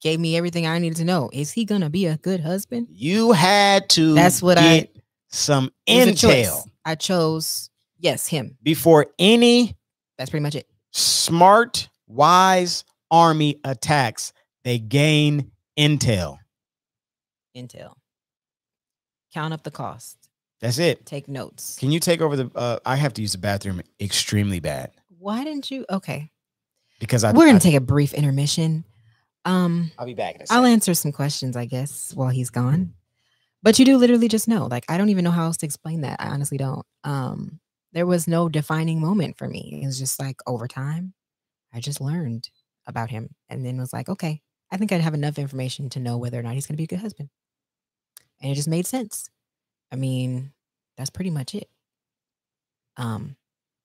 gave me everything I needed to know. Is he gonna be a good husband? You had to That's what I- some It was a choice. intel I chose yes, him. before any That's pretty much it. smart, wise army attacks. They gain intel. Intel. Count up the cost. That's it. Take notes. Can you take over the? Uh, I have to use the bathroom extremely bad Why didn't you? Okay. because I. We're gonna take a brief intermission. Um, I'll be back in a I'll answer some questions, I guess, while he's gone. But you do literally just know. Like, I don't even know how else to explain that. I honestly don't. Um, there was no defining moment for me. It was just like over time, I just learned about him and then was like, okay, I think I'd have enough information to know whether or not he's gonna be a good husband. And it just made sense. I mean, that's pretty much it. Um,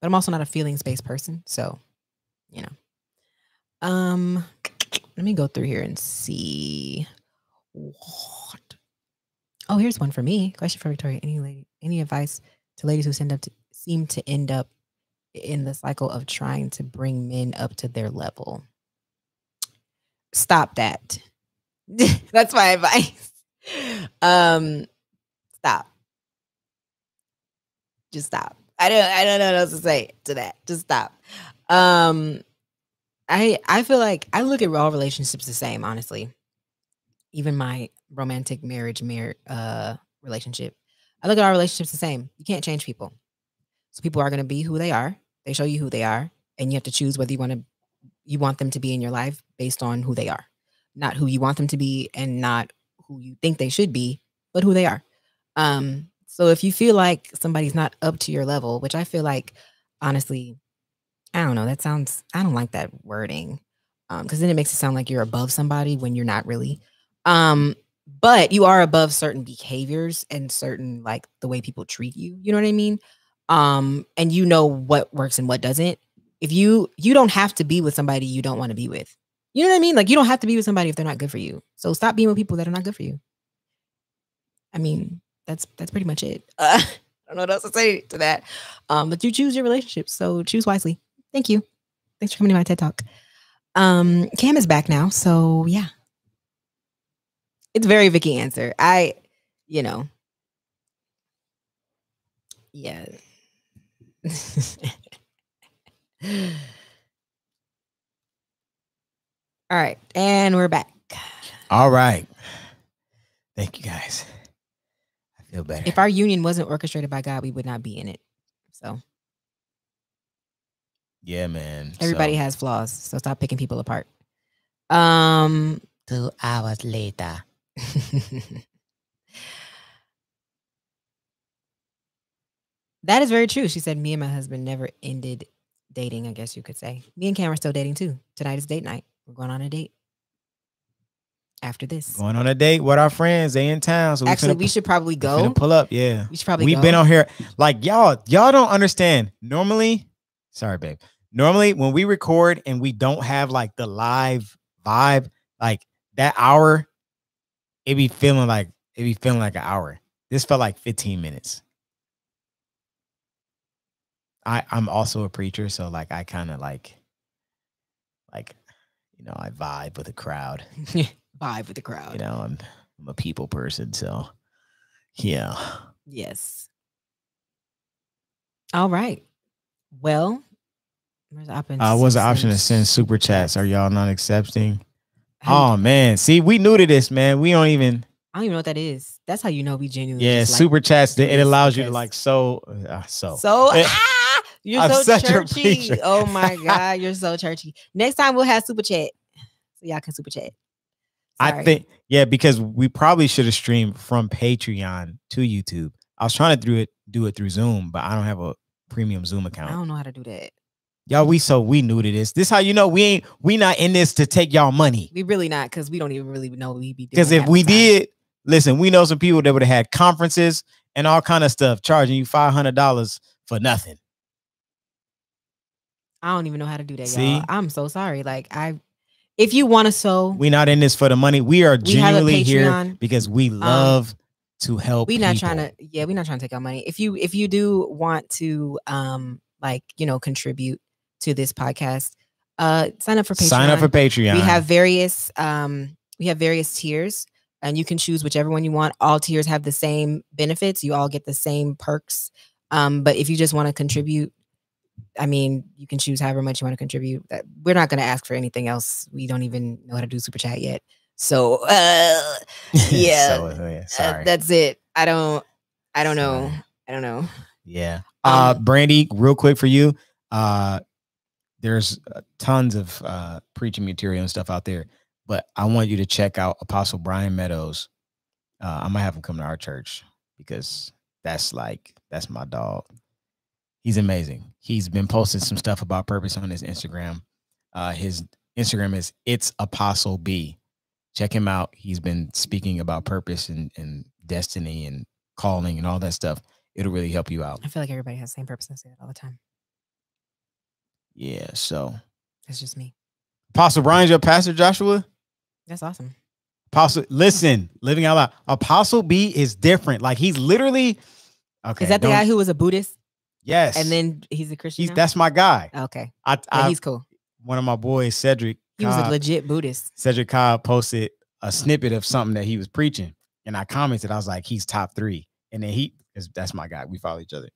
but I'm also not a feelings based person, so you know. Um, let me go through here and see what. Oh, here's one for me. Question for Victoria: Any lady, any advice to ladies who send up to seem to end up in the cycle of trying to bring men up to their level? Stop that. That's my advice. Um, stop. Just stop. I don't. I don't know what else to say to that. Just stop. Um, I I feel like I look at all relationships the same, honestly. Even my romantic marriage mar- uh relationship. I look at our relationships the same. You can't change people. So people are going to be who they are. They show you who they are and you have to choose whether you want to you want them to be in your life based on who they are. Not who you want them to be and not who you think they should be, but who they are. Um so if you feel like somebody's not up to your level, which I feel like honestly I don't know. That sounds. I don't like that wording, um, because then it makes it sound like you're above somebody when you're not really. Um, but you are above certain behaviors and certain like the way people treat you. You know what I mean? Um, and you know what works and what doesn't. If you you don't have to be with somebody you don't want to be with. You know what I mean? Like you don't have to be with somebody if they're not good for you. So stop being with people that are not good for you. I mean, that's that's pretty much it. Uh, I don't know what else to say to that. Um, but you choose your relationships, so choose wisely. Thank you. Thanks for coming to my TED Talk. Um, Cam is back now, so yeah. It's very Vicky answer. I, you know, yeah. All right, and we're back. All right. Thank you guys. I feel better. If our union wasn't orchestrated by God, we would not be in it. So yeah, man. everybody So, has flaws, so stop picking people apart. Um, two hours later. that is very true. She said, "Me and my husband never ended dating. I guess you could say. Me and Cam are still dating too. Tonight is date night. We're going on a date after this. Going on a date with our friends. They in town. So we Actually, finna we should probably go. pull up. Yeah. We should probably. We've go. been on here like y'all. Y'all don't understand. Normally, sorry, babe. Normally, when we record and we don't have like the live vibe, like that hour, it be feeling like it be feeling like an hour. This felt like 15 minutes. I I'm also a preacher, so like I kind of like like you know I vibe with the crowd. vibe with the crowd. You know I'm I'm a people person, so yeah. Yes. All right. Well, where's the option? Uh, what's the option to send super chats? Are y'all not accepting? Oh man, see, we new to this, man. We don't even. I don't even know what that is. That's how you know we genuinely. Yeah, just like super chats. do It allows you to like so uh, so. So Eh, ah, you're I'm so churchy. Oh my god, you're so churchy. Next time we'll have super chat, so y'all can super chat. I think yeah, because we probably should have streamed from Patreon to YouTube. I was trying to do it do it through Zoom, but I don't have a premium Zoom account. I don't know how to do that. Y'all, we so we new to this. This how you know we ain't we not in this to take y'all money. We really not because we don't even really know we be doing. Because if we time. did, listen, we know some people that would have had conferences and all kind of stuff charging you five hundred dollars for nothing. I don't even know how to do that, See? y'all. I'm so sorry. Like I, if you want to sow, we're not in this for the money. We are We genuinely here Um, because we love to help. We're not trying to yeah we're not trying to take our money if you if you do want to um like you know contribute to this podcast uh sign up for patreon sign up for Patreon. we have various um we have various tiers and you can choose whichever one you want all tiers have the same benefits you all get the same perks um but if you just want to contribute i mean you can choose however much you want to contribute we're not going to ask for anything else we don't even know how to do super chat yet so uh yeah, So, uh, yeah, uh, sorry. that's it. I don't. I don't know. I don't know. Yeah. Uh Um, Brandy, real quick for you. Uh there's uh, tons of uh preaching material and stuff out there, but I want you to check out Apostle Brian Meadows. Uh I'm gonna have him come to our church because that's like that's my dog. He's amazing. He's been posting some stuff about purpose on his Instagram. Uh his Instagram is it's apostle B. Check him out. He's been speaking about purpose and, and destiny and calling and all that stuff. It'll really help you out. I feel like everybody has the same purpose and say it all the time. Yeah. So That's just me. Apostle Brian's your pastor, Joshua. That's awesome. Apostle, listen, living out loud. Apostle B is different. Like he's literally okay. Is that the guy who was a Buddhist Yes. and then he's a Christian? he's now? that's my guy. okay. I, I he's cool. one of my boys, Cedric. He was a legit Buddhist. Cedric Cobb posted a snippet of something that he was preaching, and I commented. I was like, "He's top three. and then he, that's my guy. We follow each other,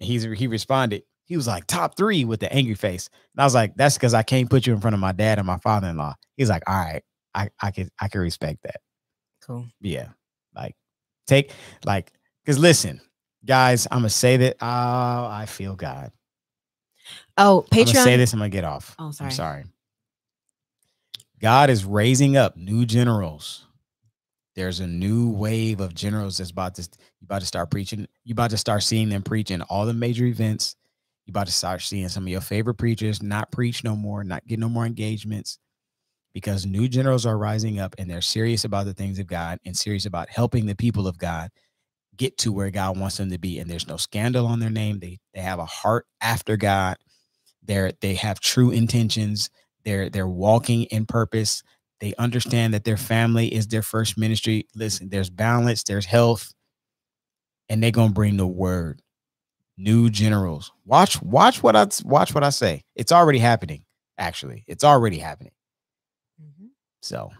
and he's he responded. He was like top three with the angry face, and I was like, "That's because I can't put you in front of my dad and my father-in-law." He's like, "All right, I I can I can respect that." Cool. Yeah, like take like because listen, guys, I'm gonna say that. Oh, I feel God. Oh, I'm say this. I'm gonna get off. Oh, sorry. I'm sorry. God is raising up new generals. There's a new wave of generals that's about to you about to start preaching. You about to start seeing them preaching all the major events. You about to start seeing some of your favorite preachers not preach no more, not get no more engagements, because new generals are rising up and they're serious about the things of God and serious about helping the people of God get to where God wants them to be. And there's no scandal on their name. They they have a heart after God. They're they have true intentions. they're they're walking in purpose. They understand that their family is their first ministry. Listen, there's balance, there's health, and they're gonna bring the word. New generals. Watch, watch what I watch what I say. It's already happening. Actually, it's already happening. Mhm. So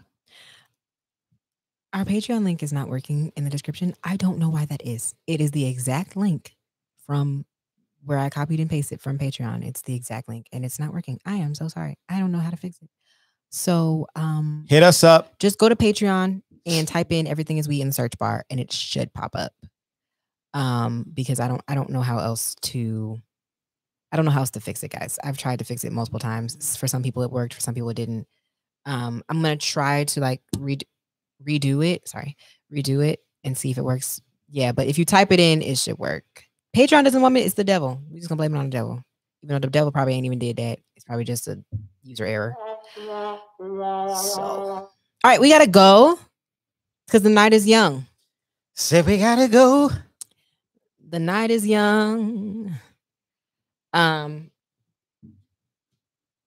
Our Patreon link is not working in the description. I don't know why that is. It is the exact link from where I copied and pasted from Patreon. It's the exact link and it's not working. I am so sorry. I don't know how to fix it. So um hit us up. just go to Patreon and type in everything is we in the search bar and it should pop up. Um because I don't I don't know how else to I don't know how else to fix it guys. I've tried to fix it multiple times. For some people it worked, for some people it didn't. Um I'm going to try to like read redo it, sorry, redo it and see if it works. Yeah, but if you type it in it should work. Patreon doesn't want me. it's the devil. We're just to blame it on the devil. Even though the devil probably ain't even did that. It's probably just a user error. So, all right, we gotta go because the night is young. Said we gotta go. The night is young. Um,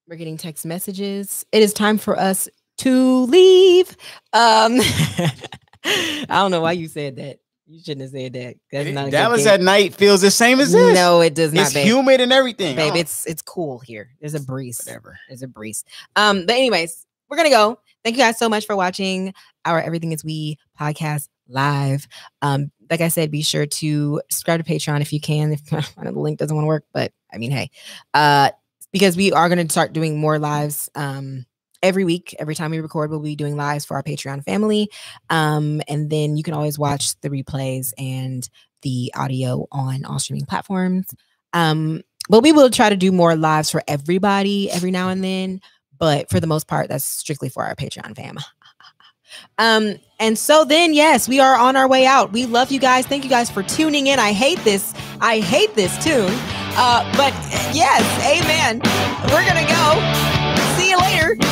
we're getting text messages. It is time for us to leave. Um, I don't know why you said that. You shouldn't have said that. That's not Dallas at night feels the same as this. No, it does not. it's babe. humid and everything. babe. Oh, It's it's cool here. There's a breeze. whatever. There's a breeze. Um, but anyways, we're gonna go. Thank you guys so much for watching our Everything Is We podcast live. Um, like I said, be sure to subscribe to Patreon if you can. If I know the link doesn't want to work, but I mean, hey, uh, because we are gonna start doing more lives. Um, every week, every time we record, we'll be doing lives for our Patreon family. Um, and then you can always watch the replays and the audio on all streaming platforms. Um, but we will try to do more lives for everybody every now and then. But for the most part, that's strictly for our Patreon fam. Um, and so then, yes, we are on our way out. We love you guys. Thank you guys for tuning in. I hate this. I hate this tune. Uh, but yes, amen. We're gonna go. See you later.